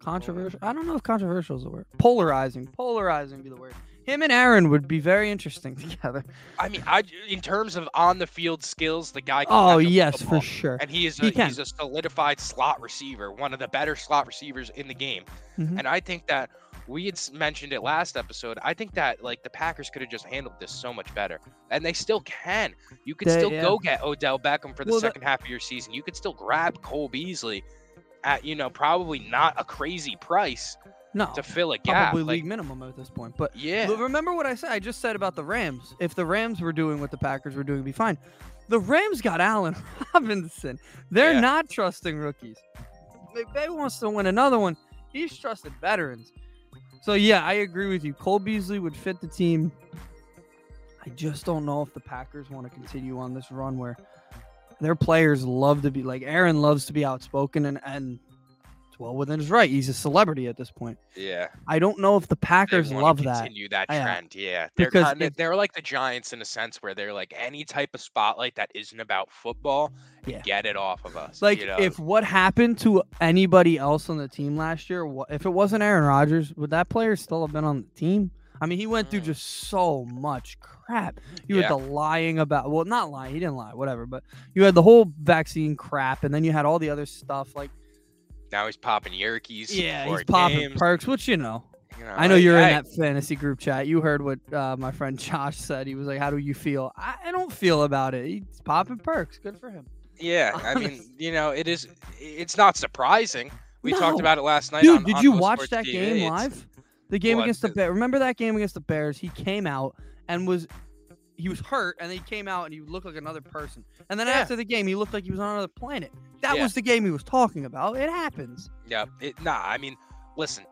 controversial. I don't know if controversial is the word. Polarizing. Polarizing be the word. Him and Aaron would be very interesting together. I mean, I in terms of on the field skills, the guy. Can Oh yes, for sure. And he is a, can. he's a solidified slot receiver, one of the better slot receivers in the game. Mhm. And I think that we had mentioned it last episode. I think that like the Packers could have just handled this so much better, and they still can. You could They- still yeah. go get Odell Beckham for the Well, second half of your season. You could still grab Cole Beasley at you know probably not a crazy price No, to fill a gap. probably Like, league minimum at this point. But yeah, remember what I said? I just said about the Rams. If the Rams were doing what the Packers were doing, it'd be fine. The Rams got Allen Robinson. They're Yeah. not trusting rookies. McVay wants to win another one. He's trusted veterans. So yeah, I agree with you. Cole Beasley would fit the team. I just don't know if the Packers want to continue on this run where their players love to be like Aaron loves to be outspoken and and well within his right. He's a celebrity at this point. yeah. I don't know if the Packers love that. Continue that trend. Yeah, they're Because kind of they're like the Giants in a sense where they're like any type of spotlight that isn't about football, Yeah. get it off of us. Like you know? if what happened to anybody else on the team last year, if it wasn't Aaron Rodgers, would that player still have been on the team? I mean, he went through Mm. just so much crap. You Yeah. had the lying about, well, not lying, he didn't lie, whatever, but you had the whole vaccine crap, and then you had all the other stuff. Like, now he's popping Yerkes. yeah, he's popping games, perks, which you know. you know, I know like, you're hey, in that fantasy group chat. You heard what uh, my friend Josh said. He was like, "How do you feel?" I, I don't feel about it. He's popping perks. Good for him. Yeah, I mean, you know, it is. It's not surprising. We talked about it last night. Dude, on- did on you watch Sports that TV. game It's- live? The game against the The- Bears. Remember that game against the Bears? He came out and was he was hurt, and then he came out and he looked like another person. And then Yeah. after the game, he looked like he was on another planet. That Yeah. was the game he was talking about. It happens. Yeah, it, nah. I mean, listen,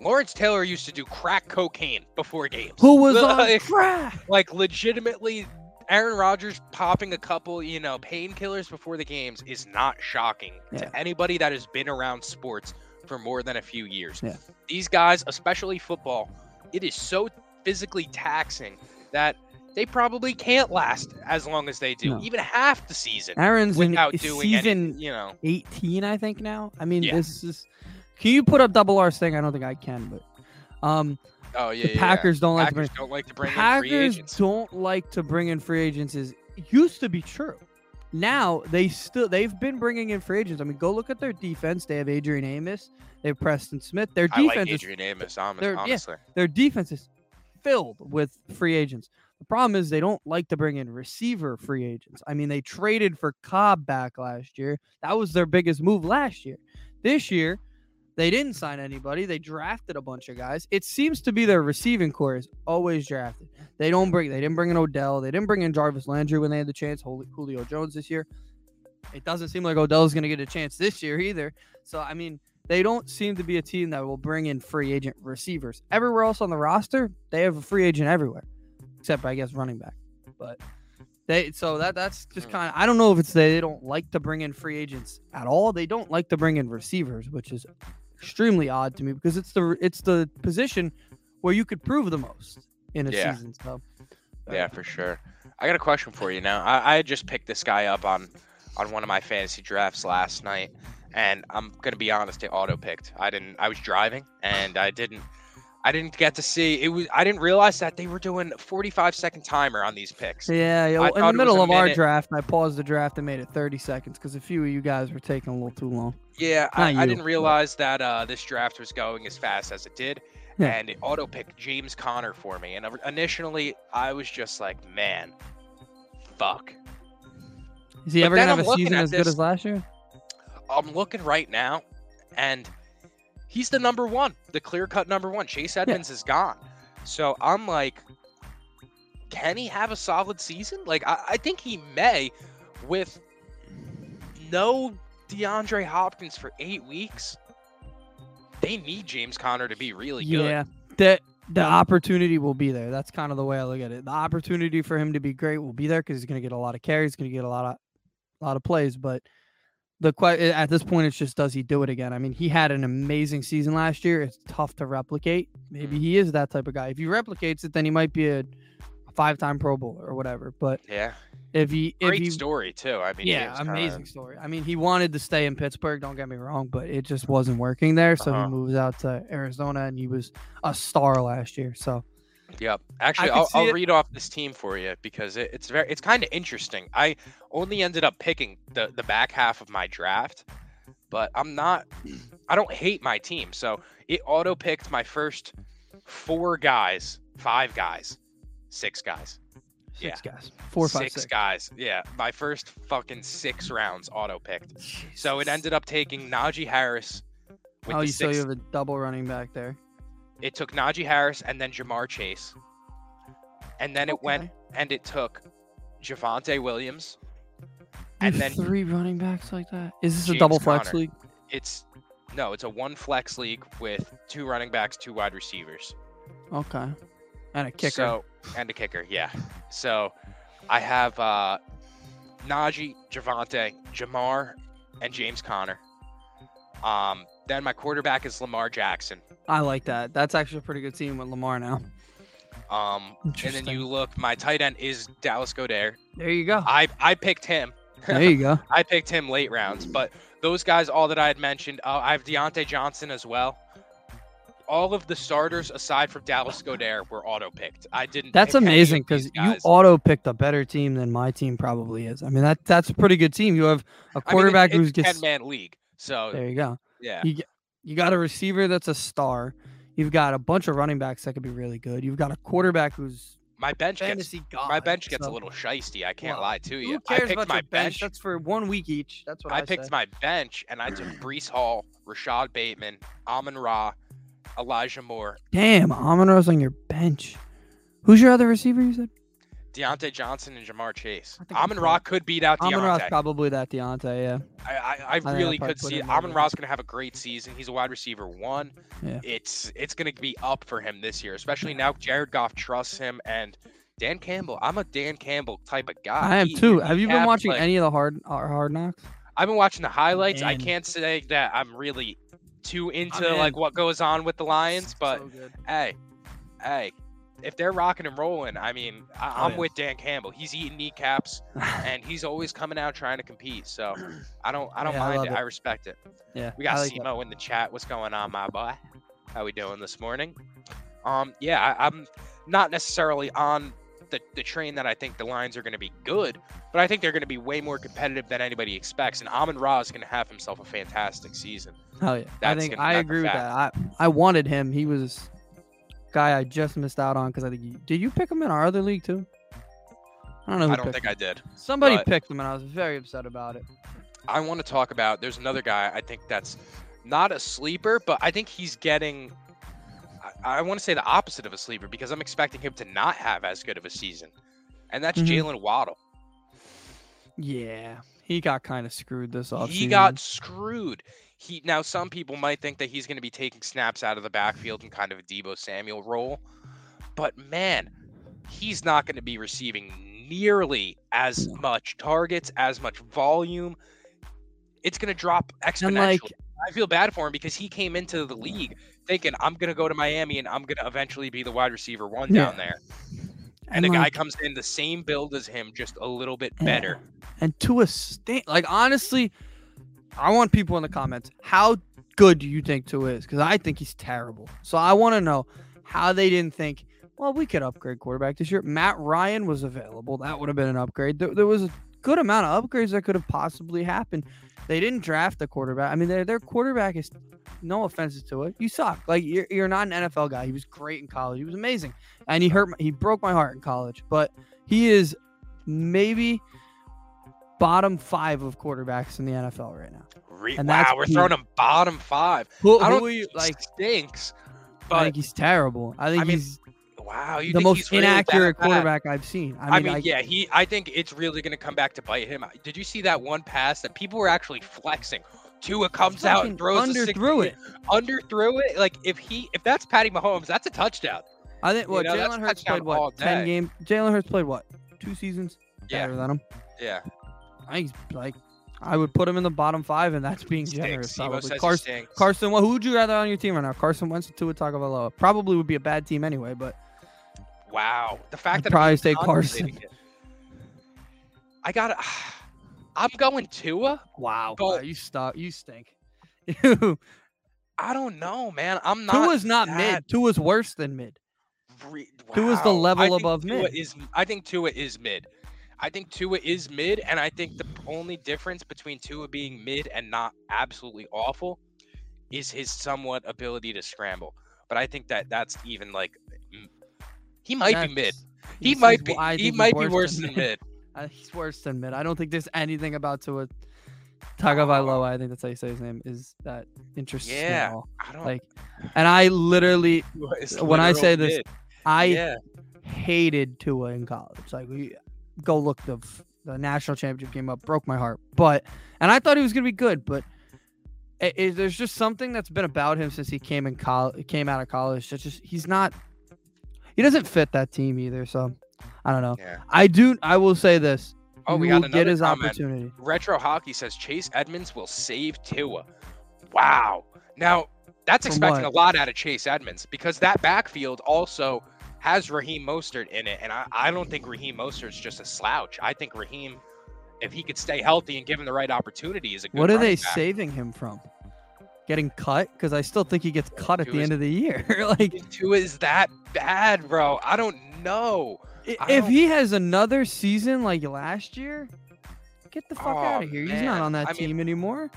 Lawrence Taylor used to do crack cocaine before games. Who was on Like- crack? like legitimately Aaron Rodgers popping a couple, you know, painkillers before the games is not shocking Yeah. to anybody that has been around sports for more than a few years. Yeah. These guys, especially football, it is so physically taxing that they probably can't last as long as they do, No. even half the season Aaron's in without doing season any, you know. 18, I think now. I mean, Yeah. this is. Can you put up double R's thing? I don't think I can, but um, Oh yeah, the yeah, yeah. Packers don't like to bring. don't like to bring in free Packers agents. don't like to bring in free agents is used to be true. Now they still they've been bringing in free agents. I mean, go look at their defense. They have Adrian Amos. They have Preston Smith. Their I like defense is Adrian Amos, hon- they're- yeah. honestly. their defense is filled with free agents. The problem is they don't like to bring in receiver free agents. I mean, they traded for Cobb back last year. That was their biggest move last year. This year, they didn't sign anybody. They drafted a bunch of guys. It seems to be their receiving core is always drafted. They don't bring. They didn't bring in Odell. They didn't bring in Jarvis Landry when they had the chance. Jul- Julio Jones this year. It doesn't seem like Odell's going to get a chance this year either. So I mean, they don't seem to be a team that will bring in free agent receivers. Everywhere else on the roster, they have a free agent everywhere, except I guess running back. But they so that that's just Hmm. kind of I don't know if it's they, they don't like to bring in free agents at all. They don't like to bring in receivers, which is extremely odd to me because it's the it's the position where you could prove the most in a Yeah. season. So Yeah, for sure. I got a question for you now. I, I just picked this guy up on on one of my fantasy drafts last night, and I'm gonna be honest, it auto picked. I didn't. I was driving, and I didn't. I didn't get to see it was I didn't realize that they were doing 45 second timer on these picks. Yeah, yeah. In the middle of our draft, I paused the draft and made it 30 seconds because a few of you guys were taking a little too long. Yeah, I, Not I didn't but- realize that uh, this draft was going as fast as it did. Yeah. And it auto picked James Conner for me. And initially, I was just like, man, fuck. Is he But ever gonna have I'm a season as good as last year? I'm looking right now, and he's the number one, the clear cut number one. Chase Edmonds is gone. So I'm like, can he have a solid season? Like, I, I think he may with no DeAndre Hopkins for eight weeks. They need James Conner to be really good. Yeah, the the opportunity will be there. That's kind of the way I look at it. The opportunity for him to be great will be there because he's going to get a lot of carries, going to get a lot of a lot of plays. But the que- at this point, it's just does he do it again? I mean, he had an amazing season last year. It's tough to replicate. Maybe he is that type of guy. If he replicates it, then he might be a, a five-time Pro Bowler or whatever. But Yeah. if he if Great he story, too. I mean, yeah, amazing story. I mean, he wanted to stay in Pittsburgh. Don't get me wrong, but it just wasn't working there. So Uh-huh. he moves out to Arizona, and he was a star last year. So Yep. Actually, I'll, I'll read off this team for you because it, it's very it's kind of interesting. I only ended up picking the the back half of my draft, but I'm not. I don't hate my team, so it auto picked my first four guys, five guys, six guys, six guys, four, five, six six. guys. Yeah, my first fucking six rounds auto picked. So it ended up taking Najee Harris. With Oh, you so you have a double running back there. It took Najee Harris and then Ja'Marr Chase, and then it went and it took Javonte Williams, and then three running backs like that. Is this a double flex Conner. league? it's no, it's a one flex league with two running backs, two wide receivers. Okay, and a kicker. So and a kicker, yeah. So I have uh Najee, Javonte, Ja'Marr, and James Conner. Um, then my quarterback is Lamar Jackson. I like that. That's actually a pretty good team with Lamar now. Um, and then you look, my tight end is Dallas Goedert. There you go. I I picked him. there you go. I picked him late rounds, but those guys, all that I had mentioned, uh, I have Diontae Johnson as well. All of the starters, aside from Dallas Goedert, were auto picked. I didn't. That's pick amazing because you auto picked a better team than my team probably is. I mean that that's a pretty good team. You have a I mean, it- quarterback it's who's a ten man league, so there you go. yeah, You you got a receiver that's a star. You've got a bunch of running backs that could be really good. You've got a quarterback who's my bench gets god. my bench gets a little shisty. I can't Well, lie to you. Who I cares picked about my bench? bench. That's for one week each. That's what I, I picked say. my bench, and I took Breece Hall, Rashod Bateman, Amon Ra, Elijah Moore, Damn, Amon Ra's on your bench. Who's your other receiver? You said Diontae Johnson, and Ja'Marr Chase. I think I'm Amon Ra could beat out Diontae. Amon Ra's probably that Diontae. Yeah. I, I, I really probably could see him Amon over. Ra's gonna have a great season. He's a wide receiver one. Yeah. It's it's gonna be up for him this year, especially now Jared Goff trusts him and Dan Campbell. I'm a Dan Campbell type of guy. I am He- too. Have you been has, watching like- any of the hard uh, hard knocks? I've been watching the highlights. I can't say that I'm really too into in. like what goes on with the Lions, but So hey, hey, if they're rocking and rolling, I mean, I, Oh, I'm yeah. with Dan Campbell. He's eating kneecaps and he's always coming out trying to compete. So I don't, I don't Yeah, mind love it. it. I respect it. yeah. We got I like. Simo in the chat. What's going on, my boy? How we doing this morning? Um, yeah, I, I'm not necessarily on the, the train that I think the Lions are going to be good, but I think they're going to be way more competitive than anybody expects. And Amon Ra is going to have himself a fantastic season. Hell yeah. I think gonna- I agree with that. I I wanted him. He was guy I just missed out on because I think you, did you pick him in our other league too? I don't know. I don't think him. I did. Somebody picked him and I was very upset about it. I want to talk about. There's another guy I think that's not a sleeper, but I think he's getting. I, I want to say the opposite of a sleeper because I'm expecting him to not have as good of a season, and that's Mhm. Jalen Waddle. Yeah, he got kind of screwed this offseason. He got screwed. He now some people might think that he's going to be taking snaps out of the backfield in kind of a Deebo Samuel role, but man, he's not going to be receiving nearly as much targets, as much volume. It's going to drop exponentially. like I feel bad for him because he came into the league thinking I'm going to go to Miami and I'm going to eventually be the wide receiver one Yeah. down there. and And the guy comes in the same build as him, just a little bit better. and to a state like honestly, I want people in the comments. How good do you think Tua is? Because I think he's terrible. So I want to know how they didn't think, well, we could upgrade quarterback this year. Matt Ryan was available. That would have been an upgrade. There, there was a good amount of upgrades that could have possibly happened. They didn't draft the quarterback. I mean, their their quarterback is no offenses to it. You suck. Like you're, you're not an NFL guy. He was great in college. He was amazing, and he hurt. My, he broke my heart in college. But he is maybe bottom five of quarterbacks in the NFL right now. Re- And that's wow, we're throwing him bottom five. Who, I don't who you like? stinks. I think he's terrible. I think I mean, he's wow, you the most he's really that inaccurate bad? quarterback I've seen. I I mean, mean, I, yeah, he. I think it's really gonna come back to bite him. Did you see that one pass that people were actually flexing? Tua comes out and throws under 60 it. Under threw it. Like if he, if that's Patty Mahomes, that's a touchdown. I think you what know, Jalen Hurts played what ten games. Jalen Hurts played what two seasons Yeah, better than him. yeah. I like I would put him in the bottom five, and that's being Stinks. generous. Probably Carson. Carson, well, who would you rather on your team right now? Carson Wentz or Tua Tagovailoa? Probably would be a bad team anyway, but Wow, the fact I'd that probably say Carson. it. I got. I'm going Tua. wow, wow, you stop, you stink. I don't know, man. I'm not. Tua's not that mid. Tua's worse than mid. re- Tua's the level above Tua mid. Is I think Tua is mid. I think Tua is mid, and I think the only difference between Tua being mid and not absolutely awful is his somewhat ability to scramble. But I think that that's even like he might be mid. That's- He might be. I He might be worse than mid. Uh, he's worse than mid. I don't think there's anything about Tua Tagovailoa. I think that's how you say his name. Is that interesting? at Yeah. all. I don't. Like, and I literally, when I say this. I yeah, hated Tua in college. Like, we go look the the national championship game up, broke my heart. But and I thought he was gonna be good, but i i- there's just something that's been about him since he came in college, came out of college. That's just he's not. He doesn't fit that team either. So I don't know. yeah. I do. I will say this. Oh, we will got get another his comment. opportunity. Retro Hockey says Chase Edmonds will save Tua. Wow. Now, that's From expecting what? a lot out of Chase Edmonds because that backfield also has Raheem Mostert in it. And I, I don't think Raheem Mostert's just a slouch. I think Raheem, if he could stay healthy and given the right opportunity, is a good What are they back. saving him from? Getting cut? Because I still think he gets cut at the is- end of the year. like, Tua is that bad, bro. I don't know. i- if don't- he has another season like last year, get the fuck Oh, out of here. He's not on that I mean- team anymore.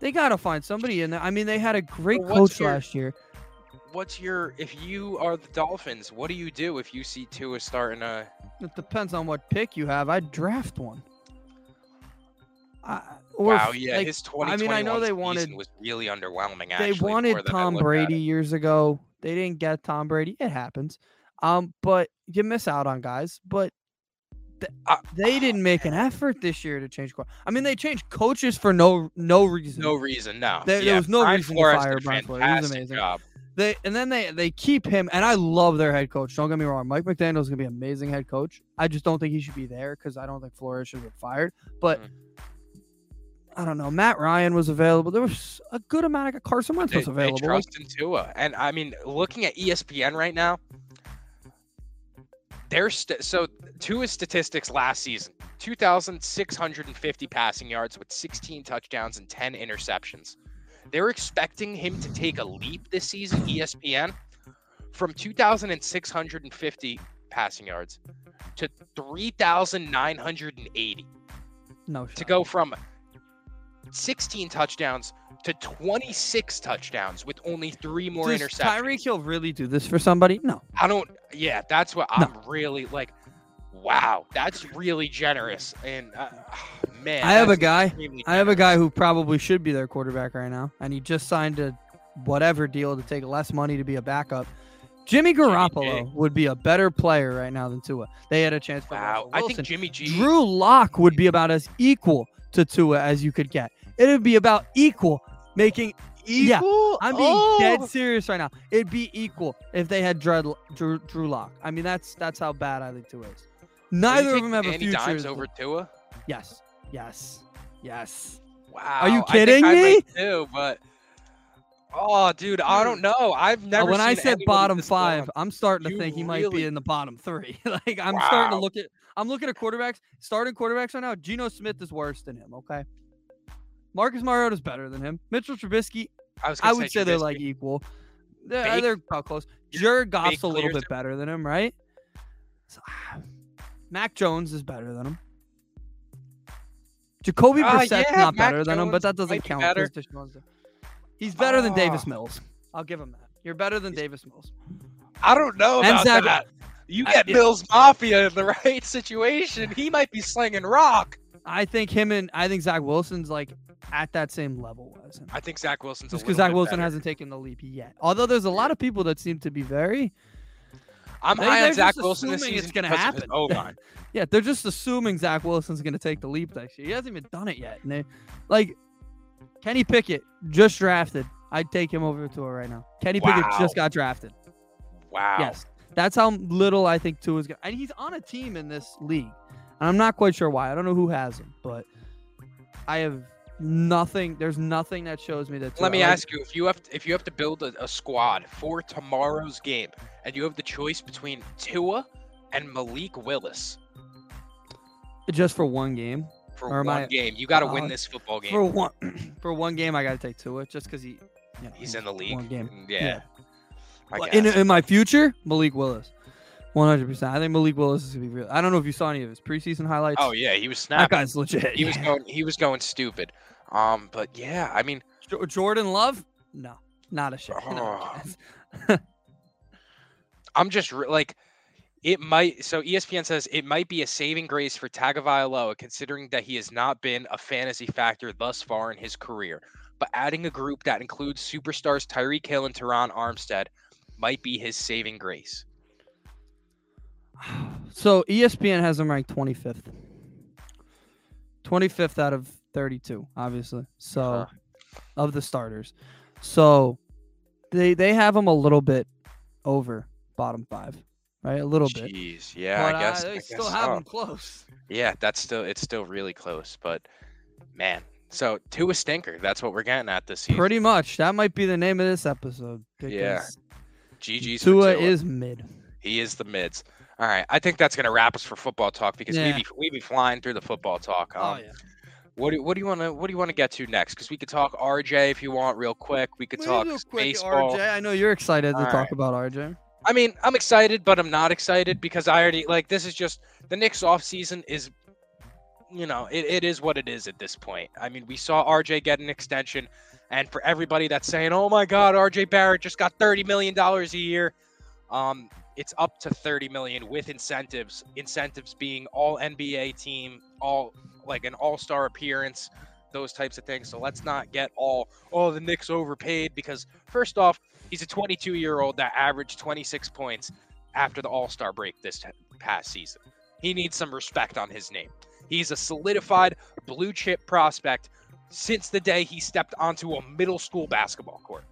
They gotta find somebody in there. I mean, they had a great coach your- last year. What's your, if you are the Dolphins, what do you do if you see Tua starting a, It depends on what pick you have. I'd draft one. I, or wow, yeah, like, his I mean, I know they season wanted was really underwhelming. they Actually, more wanted Tom Brady years ago. They didn't get Tom Brady. It happens. Um, but you miss out on guys. But th- Uh, they didn't make an effort this year to change. co- I mean, they changed coaches for no no reason. No reason, no. There- there was no Brian reason to Flores fire did a Brian Flores. He was amazing. Job. They and then they they keep him. And I love their head coach. Don't get me wrong. Mike McDaniel's gonna be an amazing head coach. I just don't think he should be there because I don't think Flores should get fired. But Mhm. I don't know. Matt Ryan was available. There was a good amount of Carson Wentz They, was they available. trust in Tua, and I mean, looking at ESPN right now, their st- so Tua's statistics last season: 2,650 passing yards with 16 touchdowns and 10 interceptions. They're expecting him to take a leap this season. ESPN from 2,650 passing yards to 3,980 no to go from 16 touchdowns to 26 touchdowns with only three more Does interceptions. Tyreek Hill really do this for somebody? No. I don't. Yeah, that's what No. I'm really like. Wow, that's really generous. And uh, man, I have a guy. I have a guy who probably should be their quarterback right now, and he just signed a whatever deal to take less money to be a backup. Jimmy Garoppolo G. would be a better player right now than Tua. They had a chance for Wow, I think Jimmy G. Drew Lock would be about as equal to Tua as you could get. It would be about equal, making. Yeah, Equal? I'm being Oh. dead serious right now. It'd be equal if they had Drew, Drew, Drew Lock. I mean, that's that's how bad I think Tua is. Neither of them have a future. Dimes over Tua. Yes, yes, yes. Wow. Are you I kidding I me? might too, but oh, dude, I don't know. I've Uh, never. when I said bottom five, long. I'm starting to You think he might be in the bottom three. like I'm starting to look at. I'm looking at quarterbacks. Starting quarterbacks right now. Geno Smith is worse than him. Okay. Marcus Mariota is better than him. Mitchell Trubisky, I was. I would say they're like equal. They're, Bake- they're about close. Jared Goff's Bake a little bit him. better than him, right? So, Mac Jones is better than him. Jacoby Ah, Brissett's yeah, not Mac better than him, but that doesn't count. better. 'cause Deshaun's there. He's better than Davis Ah. Mills. I'll give him that. You're better than Davis Mills. I don't know And about Zach- that. You get yeah. Mills Mafia in the right situation, he might be slinging rock. I think him and I think Zach Wilson's like at that same level as him. I think Zach Wilson's Just because Zach Wilson better. hasn't taken the leap yet. Although there's a lot of people that seem to be very I'm They- high on Zach Wilson this season it's of his happen. O-line. Yeah, they're just assuming Zach Wilson's going to take the leap next year. He hasn't even done it yet. And they, like, Kenny Pickett just drafted. I'd take him over to Tua right now. Kenny Pickett just got drafted. Wow. Yes, that's how little I think Tua's going. And he's on a team in this league, and I'm not quite sure why. I don't know who has him, but I have nothing. There's nothing that shows me that. Let me like, ask you if you have if you have to build a, a squad for tomorrow's game and you have the choice between Tua and Malik Willis just for one game. for Or one I- game, you got to win uh, this football game. For one, for one game, I got to take Tua just because he. You know, He's in the league. One game. Mm, Yeah. Yeah. In, in my future, Malik Willis. 100%. I think Malik Willis is going to be real. I don't know if you saw any of his preseason highlights. oh yeah, he was that snapping. guy's legit. He was going. He was going stupid. Um, but yeah, I mean, Jo- Jordan Love? No, not a shot. Oh. I'm just re- like, it might. So ESPN says it might be a saving grace for Tagovailoa, considering that he has not been a fantasy factor thus far in his career. But adding a group that includes superstars Tyreek Hill and Terron Armstead might be his saving grace. So ESPN has him ranked 25th. 25th out of 32, obviously. So Uh-huh. of the starters. So they they have him a little bit over bottom 5, right? A little bit. Jeez, yeah, but I guess. uh, I still guess have so. him close. Yeah, that's still it's still really close, but man. So to a stinker, that's what we're getting at this season. Pretty much. That might be the name of this episode. Yeah, because GG's Tua Tua. is mid. He is the mids. All right, I think that's gonna wrap us for football talk because Yeah. we be we be flying through the football talk. Um, oh yeah. What do, what do you want to what do you want to get to next? Because we could talk RJ if you want, real quick. We could talk quick baseball. RJ. I know you're excited to talk right. about RJ. I mean, I'm excited, but I'm not excited because I already like this is just the Knicks off season is you know, it, it is what it is at this point. I mean, we saw RJ get an extension, and for everybody that's saying, Oh my god, RJ Barrett just got thirty million dollars a year, um, it's up to 30 million with incentives, incentives being all NBA team, all like an all-star appearance, those types of things. So let's not get all, oh, the Knicks overpaid because first off, he's a 22 year old that averaged 26 points after the All Star break this past season. He needs some respect on his name. He's a solidified blue chip prospect since the day he stepped onto a middle school basketball court.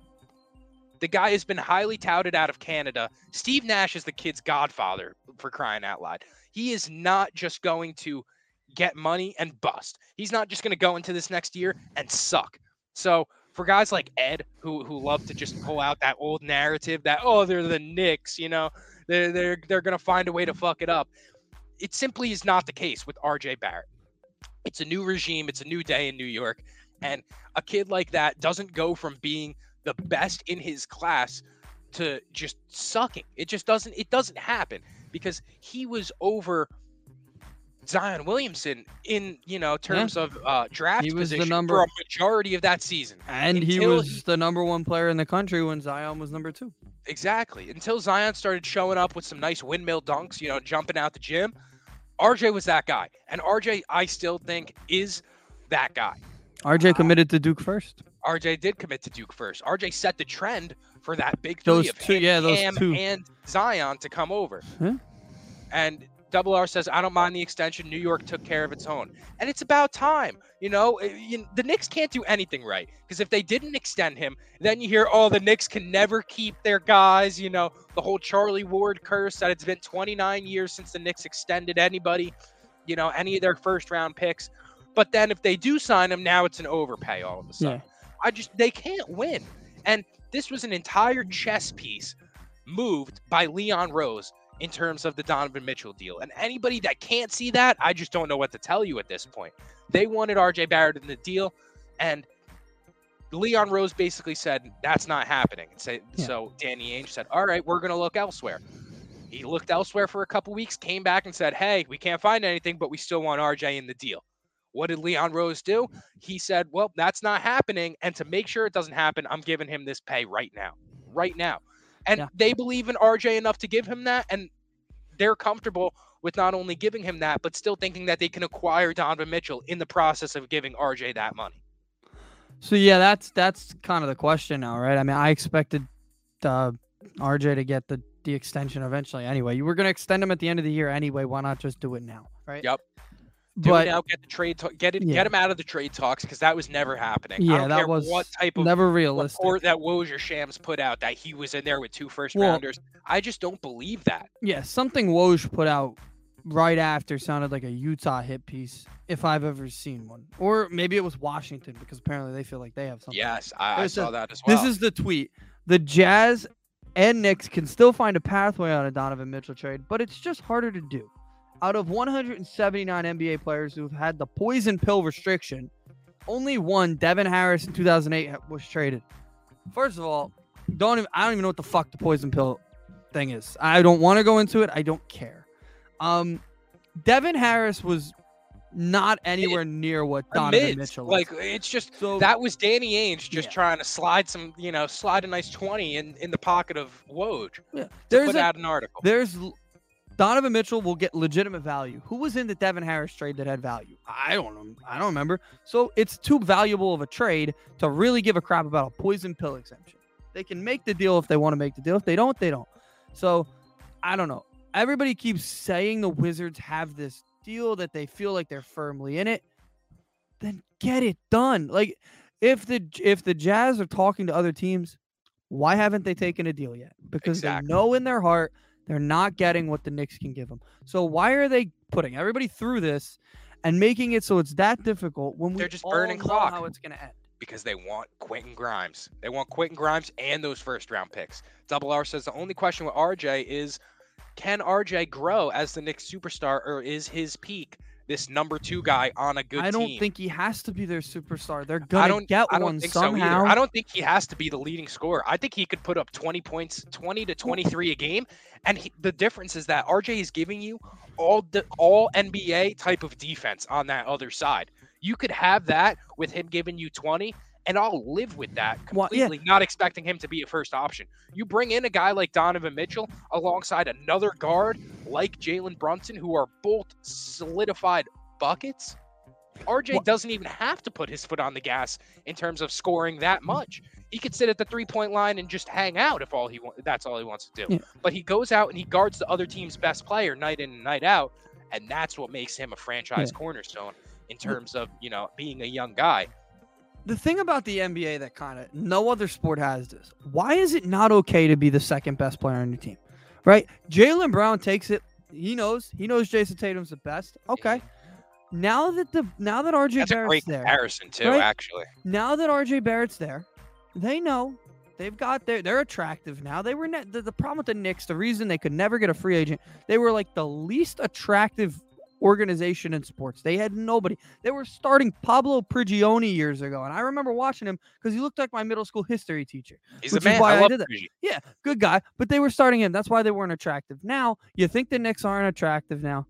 The guy has been highly touted out of Canada. Steve Nash is the kid's godfather for crying out loud. He is not just going to get money and bust. He's not just going to go into this next year and suck. So for guys like Ed, who who love to just pull out that old narrative that oh they're the Knicks, you know, they're they're they're gonna find a way to fuck it up. It simply is not the case with R.J. Barrett. It's a new regime. It's a new day in New York, and a kid like that doesn't go from being the best in his class to just sucking. It just doesn't. It doesn't happen because he was over Zion Williamson in you know terms of uh, draft He was the position number- for a majority of that season. And he was he- the number one player in the country when Zion was number two. Exactly. Until Zion started showing up with some nice windmill dunks, you know, jumping out the gym, RJ was that guy. And RJ, I still think, is that guy. RJ Wow. committed to Duke first. RJ did commit to Duke first. RJ set the trend for that big Those three of two- him, yeah, those Cam, two. and Zion to come over. Yeah. And Double R says, I don't mind the extension. New York took care of its own. And it's about time. You know, Uh, you, the Knicks can't do anything right. Because if they didn't extend him, then you hear, oh, the Knicks can never keep their guys. You know, the whole Charlie Ward curse that it's been 29 years since the Knicks extended anybody, you know, any of their first round picks. But then if they do sign him, now it's an overpay all of a sudden. I just, they can't win. And this was an entire chess piece moved by Leon Rose in terms of the Donovan Mitchell deal. And anybody that can't see that, I just don't know what to tell you at this point. They wanted RJ Barrett in the deal, and Leon Rose basically said that's not happening. So, Yeah. so Danny Ainge said, "All right, we're going to look elsewhere." He looked elsewhere for a couple weeks, came back and said, "Hey, we can't find anything, but we still want RJ in the deal." What did Leon Rose do? He said, "Well, that's not happening, and to make sure it doesn't happen, I'm giving him this pay right now, right now." And Yeah. they believe in RJ enough to give him that, and they're comfortable with not only giving him that, but still thinking that they can acquire Donovan Mitchell in the process of giving RJ that money. So yeah, that's that's kind of the question now, right? I mean, I expected uh, RJ to get the the extension eventually. Anyway, you were going to extend him at the end of the year anyway. Why not just do it now, right? Yep. Do But it now, get the trade, talk, get it, Yeah. get him out of the trade talks because that was never happening. Yeah, that was what type of never realistic. report that Woj or Shams put out that he was in there with two first Well- rounders. I just don't believe that. Yeah, something Woj put out right after sounded like a Utah hit piece, if I've ever seen one. Or maybe it was Washington because apparently they feel like they have something. Yes, I, I There's a- saw that as well. This is the tweet. The Jazz and Knicks can still find a pathway on a Donovan Mitchell trade, but it's just harder to do. Out of 179 NBA players who've had the poison pill restriction, only one, Devin Harris in 2008, was traded. First of all, don't even, I don't even know what the fuck the poison pill thing is. I don't want to go into it. I don't care. Um, Devin Harris was not anywhere near what Donovan mid. Mitchell was. Like it's just so that was Danny Ainge just Yeah. trying to slide some, you know, slide a nice twenty in in the pocket of Woj yeah, there's put a, out an article. There's Donovan Mitchell will get legitimate value. Who was in the Devin Harris trade that had value? I don't know. I don't remember. So it's too valuable of a trade to really give a crap about a poison pill exemption. They can make the deal if they want to make the deal. If they don't, they don't. So I don't know. Everybody keeps saying the Wizards have this deal that they feel like they're firmly in it. Then get it done. Like if the if the Jazz are talking to other teams, why haven't they taken a deal yet? Because Exactly. they know in their heart they're not getting what the Knicks can give them. So why are they putting everybody through this and making it so it's that difficult when we They're just all burning know clock. how it's going to end? because they want Quentin Grimes. They want Quentin Grimes and those first round picks. Double R says the only question with RJ is can RJ grow as the Knicks superstar or is his peak this number two guy on a good I don't team? think he has to be their superstar. They're I going to don't get I don't one think somehow. so. I don't think he has to be the leading scorer. I think he could put up 20 points, 20 to 23 a game. And he, the difference is that RJ is giving you all the all NBA type of defense on that other side. You could have that with him giving you 20 and I'll live with that Well, yeah. completely, not expecting him to be a first option. You bring in a guy like Donovan Mitchell alongside another guard like Jalen Brunson, who are both solidified buckets. RJ Well- doesn't even have to put his foot on the gas in terms of scoring that much. He could sit at the three point line and just hang out if all he wa- that's all he wants to do. Yeah. But he goes out and he guards the other team's best player night in and night out, and that's what makes him a franchise cornerstone in terms of you know being a young guy. The thing about the NBA that kind of no other sport has this. Why is it not okay to be the second best player on your team? Right? Jaylen Brown takes it. He knows. He knows Jayson Tatum's the best. Okay. Now that the now that RJ That's a Barrett's great there, comparison too, right? actually. now that RJ Barrett's there, they know they've got their they're attractive now. They were ne- the, the problem with the Knicks, the reason they could never get a free agent, they were like the least attractive organization in sports. They had nobody. They were starting Pablo Prigioni years ago, and I remember watching him because he looked like my middle school history teacher. He's Which a man. why I I love did that. Yeah, good guy, but they were starting him. That's why they weren't attractive. Now you think the Knicks aren't attractive now.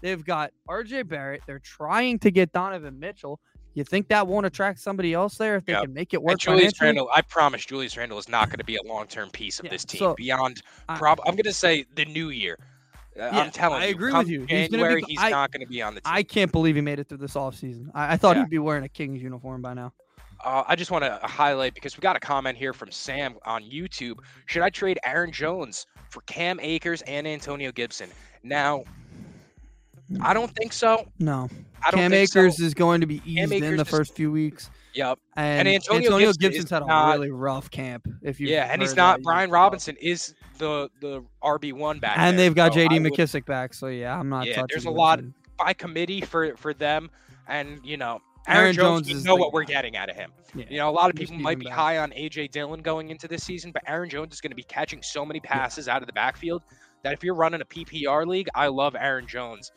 They've got RJ Barrett. They're trying to get Donovan Mitchell. You think that won't attract somebody else there if they can make it And work Julius financially? Randle, I promise Julius Randle is not going to be a long-term piece of Yeah, this team so, beyond. I- Prob- I'm going to say the new year. Uh, Yeah, I'm telling you, I agree come with you. He's gonna be he's I- not going to be on the team. I can't believe he made it through this offseason. I, I thought Yeah. he'd be wearing a Kings uniform by now. Uh, I just want to highlight because we got a comment here from Sam on YouTube. Should I trade Aaron Jones for Cam Akers and Antonio Gibson? Now, I don't think so. No, I don't Cam Akers so. is going to be eased in the first few weeks, Yep. and, Antonio Antonio, Gibson Gibson's had a not- really rough camp. If you Yeah, and he's not. Brian Robinson is the the RB one back. and there, they've got so JD would- McKissic back. So yeah, I'm not. Yeah, there's a lot- by committee for for them, and you know. Aaron, Aaron Jones, Jones is know the what we're getting out of him. Yeah. You know, a lot of people might be back. high on AJ Dillon going into this season, but Aaron Jones is going to be catching so many passes out of the backfield that if you're running a PPR league, I love Aaron Jones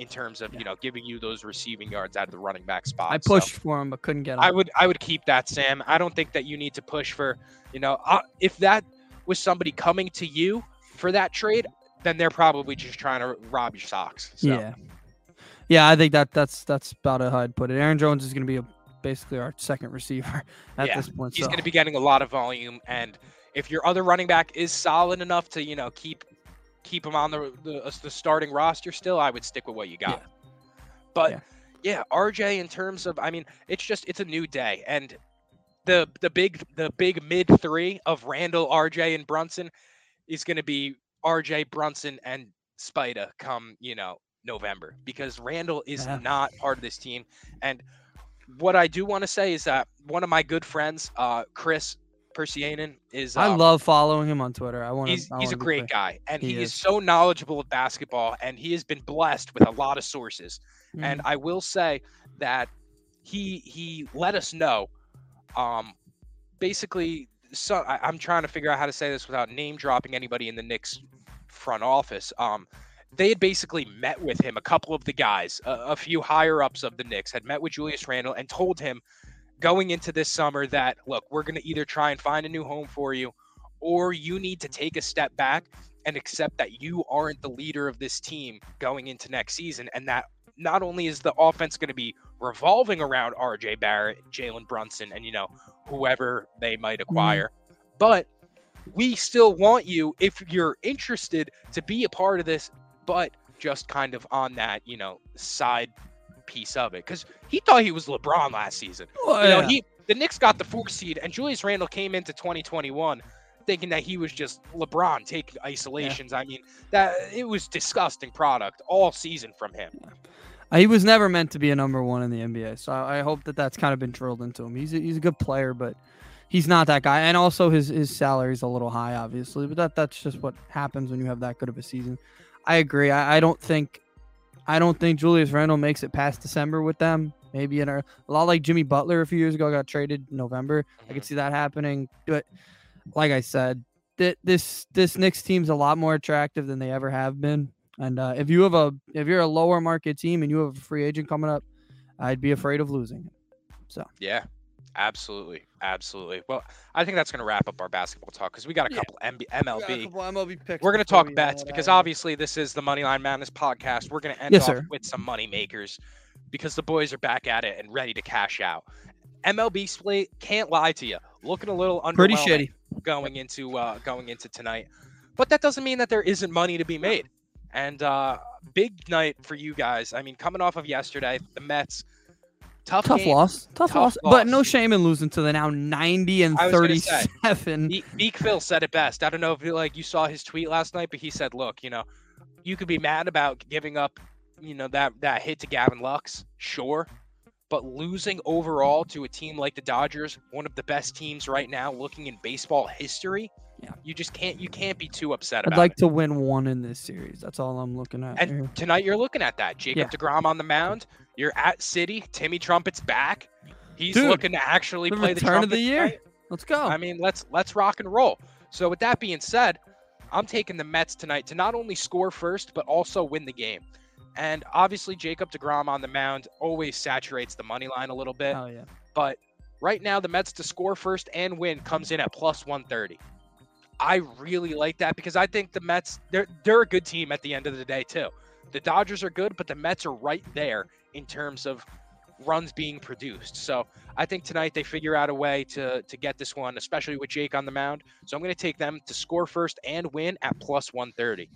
in terms of you know giving you those receiving yards out of the running back spot. I So pushed for him but couldn't get him. I would I would keep that, Sam. I don't think that you need to push for you know uh, if that was somebody coming to you for that trade, then they're probably just trying to rob your socks. So. Yeah. Yeah, I think that that's that's about how I'd put it. Aaron Jones is going to be a, basically our second receiver at Yeah, this point. he's so. going to be getting a lot of volume and if your other running back is solid enough to you know keep keep him on the the, uh, the starting roster still i would stick with what you got but Yeah. yeah. rj in terms of i mean it's just it's a new day and the the big the big mid three of randle rj and brunson is going to be rj brunson and spida come you know november because randle is Yeah. not part of this team and what I do want to say is that one of my good friends, uh, Chris Persianen, is I um, love following him on Twitter. I want to. he's he's a great guy, and He he, is. is. so knowledgeable of basketball, and he has been blessed with a lot of sources. Mm-hmm. And I will say that he he let us know, um, basically. So I, I'm trying to figure out how to say this without name dropping anybody in the Knicks front office. Um, they had basically met with him. A couple of the guys, a, a few higher ups of the Knicks, had met with Julius Randle and told him going into this summer that look, we're going to either try and find a new home for you, or you need to take a step back and accept that you aren't the leader of this team going into next season, and that not only is the offense going to be revolving around R.J. Barrett, Jalen Brunson, and you know whoever they might mm-hmm. acquire, but we still want you if you're interested to be a part of this, but just kind of on that you know side piece of it because he thought he was LeBron last season. Oh, You know, yeah. he the Knicks got the fourth seed, and Julius Randle came into 2021 thinking that he was just LeBron taking isolations. I mean, that it was disgusting product all season from him. He was never meant to be a number one in the NBA, so I I hope that that's kind of been drilled into him. He's a, he's a good player, but he's not that guy. And also his his salary's a little high, obviously. But that that's just what happens when you have that good of a season. I agree. I, I don't think I don't think Julius Randle makes it past December with them. Maybe in a, a lot like Jimmy Butler a few years ago got traded in November. I could see that happening. But like I said, th- this this Knicks team's a lot more attractive than they ever have been. And uh, if you have a if you're a lower market team and you have a free agent coming up, I'd be afraid of losing. So Yeah, absolutely, absolutely. Well, I think that's going to wrap up our basketball talk because we got a Yeah. couple MB- MLB. MLB picks. We're going to talk bets because obviously this is the Moneyline Madness podcast. We're going to end Yes, off sir. with some money makers because the boys are back at it and ready to cash out. MLB split can't lie to you, looking a little pretty shitty. going into uh, going into tonight, but that doesn't mean that there isn't money to be made. And uh, big night for you guys. I mean, coming off of yesterday, the Mets, tough, Tough loss. Tough, Tough loss. But no shame in losing to the now 90 and I was gonna say, 37. Be- Beak Phil said it best. I don't know if you, like you saw his tweet last night, but he said, "Look, you know, you could be mad about giving up, you know, that that hit to Gavin Lux, sure, but losing overall to a team like the Dodgers, one of the best teams right now, looking in baseball history, Yeah. you just can't you can't be too upset I'd like it. to win one in this series. That's all I'm looking at. And here. tonight you're looking at that. Jacob Yeah. Degrom on the mound. You're at City. Timmy Trumpet's back. He's Dude, looking to actually play the return of the year. tonight. Let's go. I mean, let's let's rock and roll. So with that being said, I'm taking the Mets tonight to not only score first but also win the game. And obviously Jacob DeGrom on the mound always saturates the money line a little bit, oh yeah. but right now the Mets to score first and win comes in at plus 130. I really like that because I think the Mets they're they're a good team at the end of the day too. The Dodgers are good, but the Mets are right there in terms of runs being produced. So I think tonight they figure out a way to to get this one, especially with Jake on the mound. So I'm going to take them to score first and win at plus 130.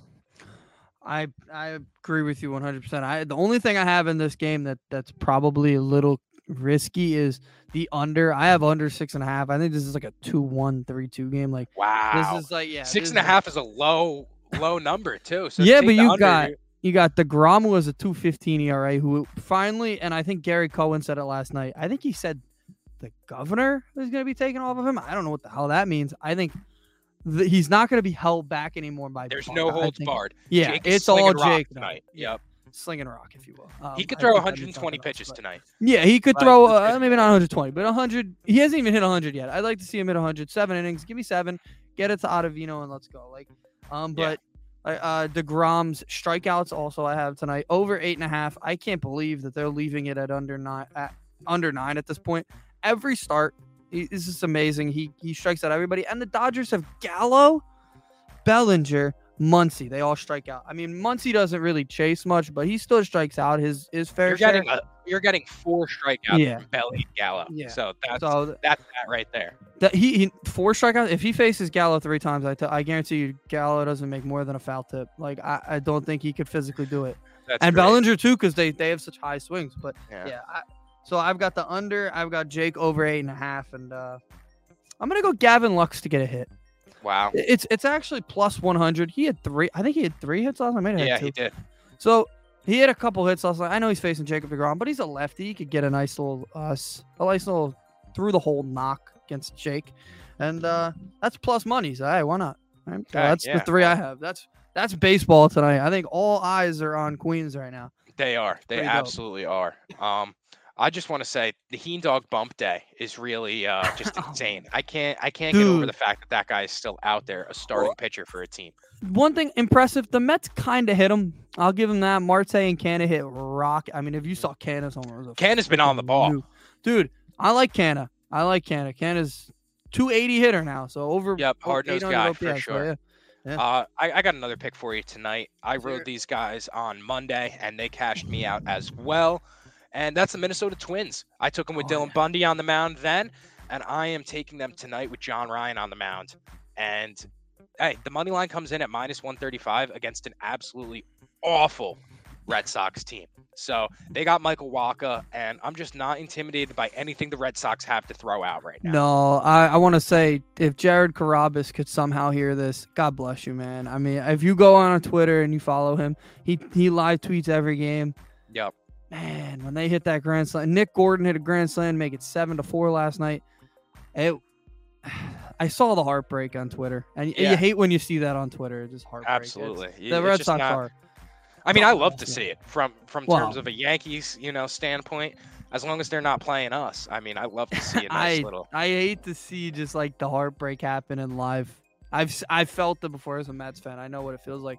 I I agree with you 100%. I the only thing I have in this game that that's probably a little risky is the under. I have under six and a half. I think this is like a 2-1, 3-2 game. Like Wow, this is like yeah, six and a is- half is a low low number too. So Yeah, but you under. got- You- You got the Grom who was a 215 ERA who finally, and I think Gary Cohen said it last night. I think he said the governor is going to be taken off of him. I don't know what the hell that means. I think th- he's not going to be held back anymore by. There's no holds barred. Yeah, Jake it's all Jake tonight. Yeah, Yep. slinging rock, if you will. Um, He could throw think that'd be 120 something else, pitches tonight. Yeah, he could throw uh, maybe not 120, but 100. He hasn't even hit 100 yet. I'd like to see him hit 100. Seven innings. Give me seven. Get it to Ottavino and let's go. Like, um, but Uh, uh, Degrom's strikeouts also I have tonight over eight and a half. I can't believe that they're leaving it at under nine at under nine at this point. Every start, he, this is amazing. He he strikes out everybody, and the Dodgers have Gallo, Bellinger, Muncy. They all strike out. I mean, Muncy doesn't really chase much, but he still strikes out his his fair You're share. getting a, you're getting four strikeouts Yeah. from Belly Gallo. Yeah. So that's so that's that right there. that he, he four strikeouts. If he faces Gallo three times, I, t- I guarantee you Gallo doesn't make more than a foul tip. Like I, I don't think he could physically do it. That's and great. Bellinger too, because they they have such high swings. But Yeah. yeah, I, so I've got the under. I've got Jake over eight and a half, and uh, I'm gonna go Gavin Lux to get a hit. Wow. It's it's actually plus 100. He had three. I think he had three hits last night. I might have Yeah, he did. So he had a couple hits last night. I know he's facing Jacob deGrom, but he's a lefty. He could get a nice little uh, a nice little through the hole knock against Jake, and uh, that's plus money. So hey, why not? Right? So that's yeah, the three I have. That's that's baseball tonight. I think all eyes are on Queens right now. They are. They Pretty dope. absolutely are. Um, I just want to say the Heen Dog Bump Day is really uh, just insane. I can't I can't get over the fact that that guy is still out there, a starting pitcher for a team. One thing impressive, the Mets kind of hit him. I'll give him that. Marte and Canha hit rock. I mean, if you saw Canha's home, it Canha's been on the ball. dude. I like Canha. I like Canha. Canha's 280 hitter now, so over. Yep, hard-nosed 800 guy for OPS, so sure. yeah. Yeah. Uh, I, I got another pick for you tonight. I rode these guys on Monday, and they cashed me out as well. And that's the Minnesota Twins. I took them with Oh, Dylan yeah. Bundy on the mound then, and I am taking them tonight with John Ryan on the mound. And hey, the money line comes in at minus 135 against an absolutely awful Red Sox team. So they got Michael Wacha, and I'm just not intimidated by anything the Red Sox have to throw out right now. No, I, I want to say if Jared Carrabis could somehow hear this, God bless you, man. I mean, if you go on Twitter and you follow him, he he live tweets every game. Yep. Man, when they hit that grand slam, Nick Gordon hit a grand slam, make it seven to four last night. It, I saw the heartbreak on Twitter, and Yeah. you hate when you see that on Twitter. It's just heartbreak. Absolutely. Y- The it's Red Sox not- are. I mean, I love to see it from from terms of a Yankees, you know, standpoint. As long as they're not playing us, I mean, I love to see a nice I little. I hate to see just like the heartbreak happen in live. I've s- I felt it before as a Mets fan. I know what it feels like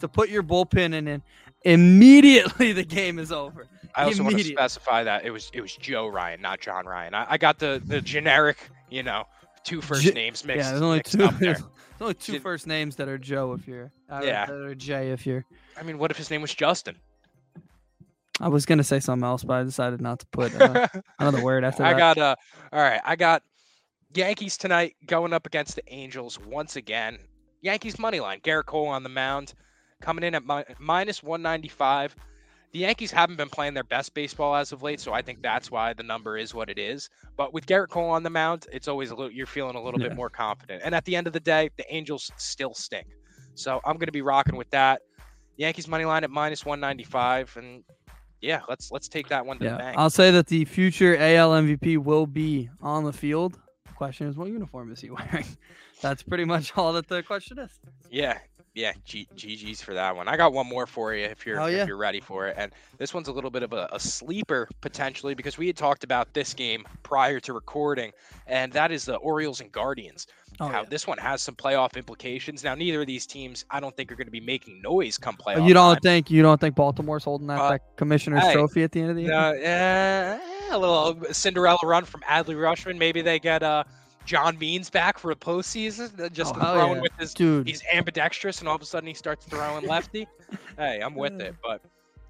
to put your bullpen in and immediately the game is over. I also want to specify that it was it was Joe Ryan, not John Ryan. I, I got the the generic, you know, two first J- names mixed, yeah, there's only two. up there. There's only two Did- first names that are Joe if you're. Uh, Yeah. That are Jay if you're. I mean, what if his name was Justin? I was gonna say something else, but I decided not to put uh, another word after I got uh all right, I got Yankees tonight going up against the Angels once again. Yankees money line, Gerrit Cole on the mound, coming in at mi- minus 195. The Yankees haven't been playing their best baseball as of late, so I think that's why the number is what it is. But with Gerrit Cole on the mound, it's always a little you're feeling a little Yeah. bit more confident. And at the end of the day, the Angels still stink. So I'm going to be rocking with that. Yankees money line at minus 195 and yeah, let's let's take that one to the bank. I'll say that the future AL MVP will be on the field. Question is, what uniform is he wearing? That's pretty much all that the question is. Yeah, yeah, G- GG's for that one. I got one more for you if you're yeah. if you're ready for it. And this one's a little bit of a, a sleeper potentially because we had talked about this game prior to recording, and that is the Orioles and Guardians. Oh, How yeah. this one has some playoff implications. Now, neither of these teams, I don't think, are going to be making noise come Oh, playoff. you don't time. think you don't think Baltimore's holding that, Uh, that commissioner's hey, trophy at the end of the year? No, eh, a little Cinderella run from Adley Rutschman. Maybe they get uh, John Means back for a postseason, uh, just Oh, throwing yeah. with his Dude, he's ambidextrous and all of a sudden he starts throwing lefty. hey, I'm with it. But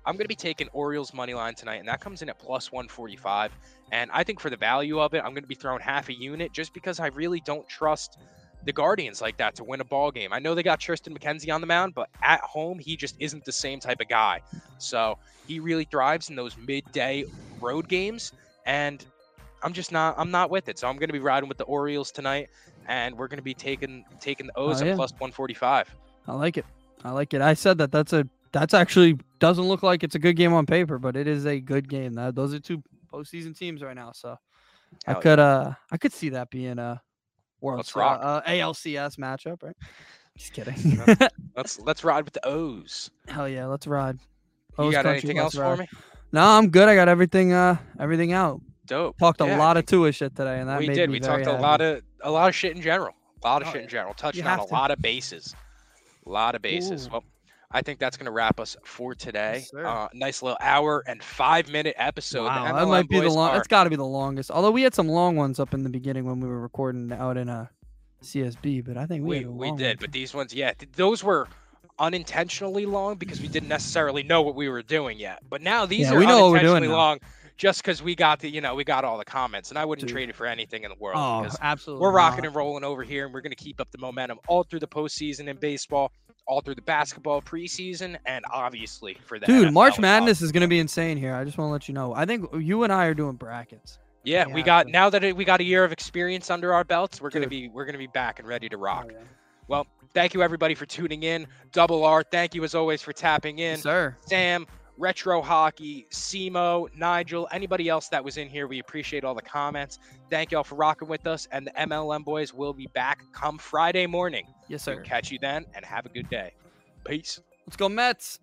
I'm going to be taking Orioles money line tonight, and that comes in at plus 145. And I think for the value of it, I'm going to be throwing half a unit just because I really don't trust the Guardians like that to win a ball game. I know they got Triston McKenzie on the mound, but at home he just isn't the same type of guy. So he really thrives in those midday road games, and I'm just not I'm not with it. So I'm going to be riding with the Orioles tonight, and we're going to be taking taking the O's Oh, at plus 145. I like it. I like it. I said that. That's a that's actually doesn't look like it's a good game on paper, but it is a good game. That those are two postseason teams right now, so I Hell yeah. could uh I could see that being a World Let's uh, rock. uh, ALCS matchup, right? Just kidding. Let's let's ride with the O's. Hell yeah, let's ride. You O's got country, anything else for me? No, I'm good. I got everything uh everything out. Dope. Talked a lot of Tua shit today, and that we did. We talked a lot of a lot of shit in general. A lot of Oh, shit in general. Touching on a to. lot of bases. A lot of bases. Ooh. Well, I think that's going to wrap us for today. Yes, uh, nice little hour and five minute episode. Wow, that might be the long. are- That's got to be the longest. Although we had some long ones up in the beginning when we were recording out in a CSB, but I think we we, we did, one. but these ones, yeah, th- those were unintentionally long because we didn't necessarily know what we were doing yet. But now these Yeah, are we know what we're doing unintentionally now. Just because we got the, you know, we got all the comments, and I wouldn't Dude. trade it for anything in the world Oh, absolutely. we're rocking not. and rolling over here, and we're going to keep up the momentum all through the postseason in baseball, all through the basketball preseason, and obviously for that. Dude, NFL March Madness is going to be insane here. I just want to let you know. I think you and I are doing brackets. Yeah, We we got now that it, we got a year of experience under our belts, we're gonna be we're gonna be back and ready to rock. Oh, yeah. Well, thank you everybody for tuning in. Double R, thank you as always for tapping in. Yes, sir. Sam, Retro Hockey, Simo, Nigel, anybody else that was in here, we appreciate all the comments. Thank y'all for rocking with us, and the MLM boys will be back come Friday morning. Yes, We'll sir. catch you then, and have a good day. Peace. Let's go Mets.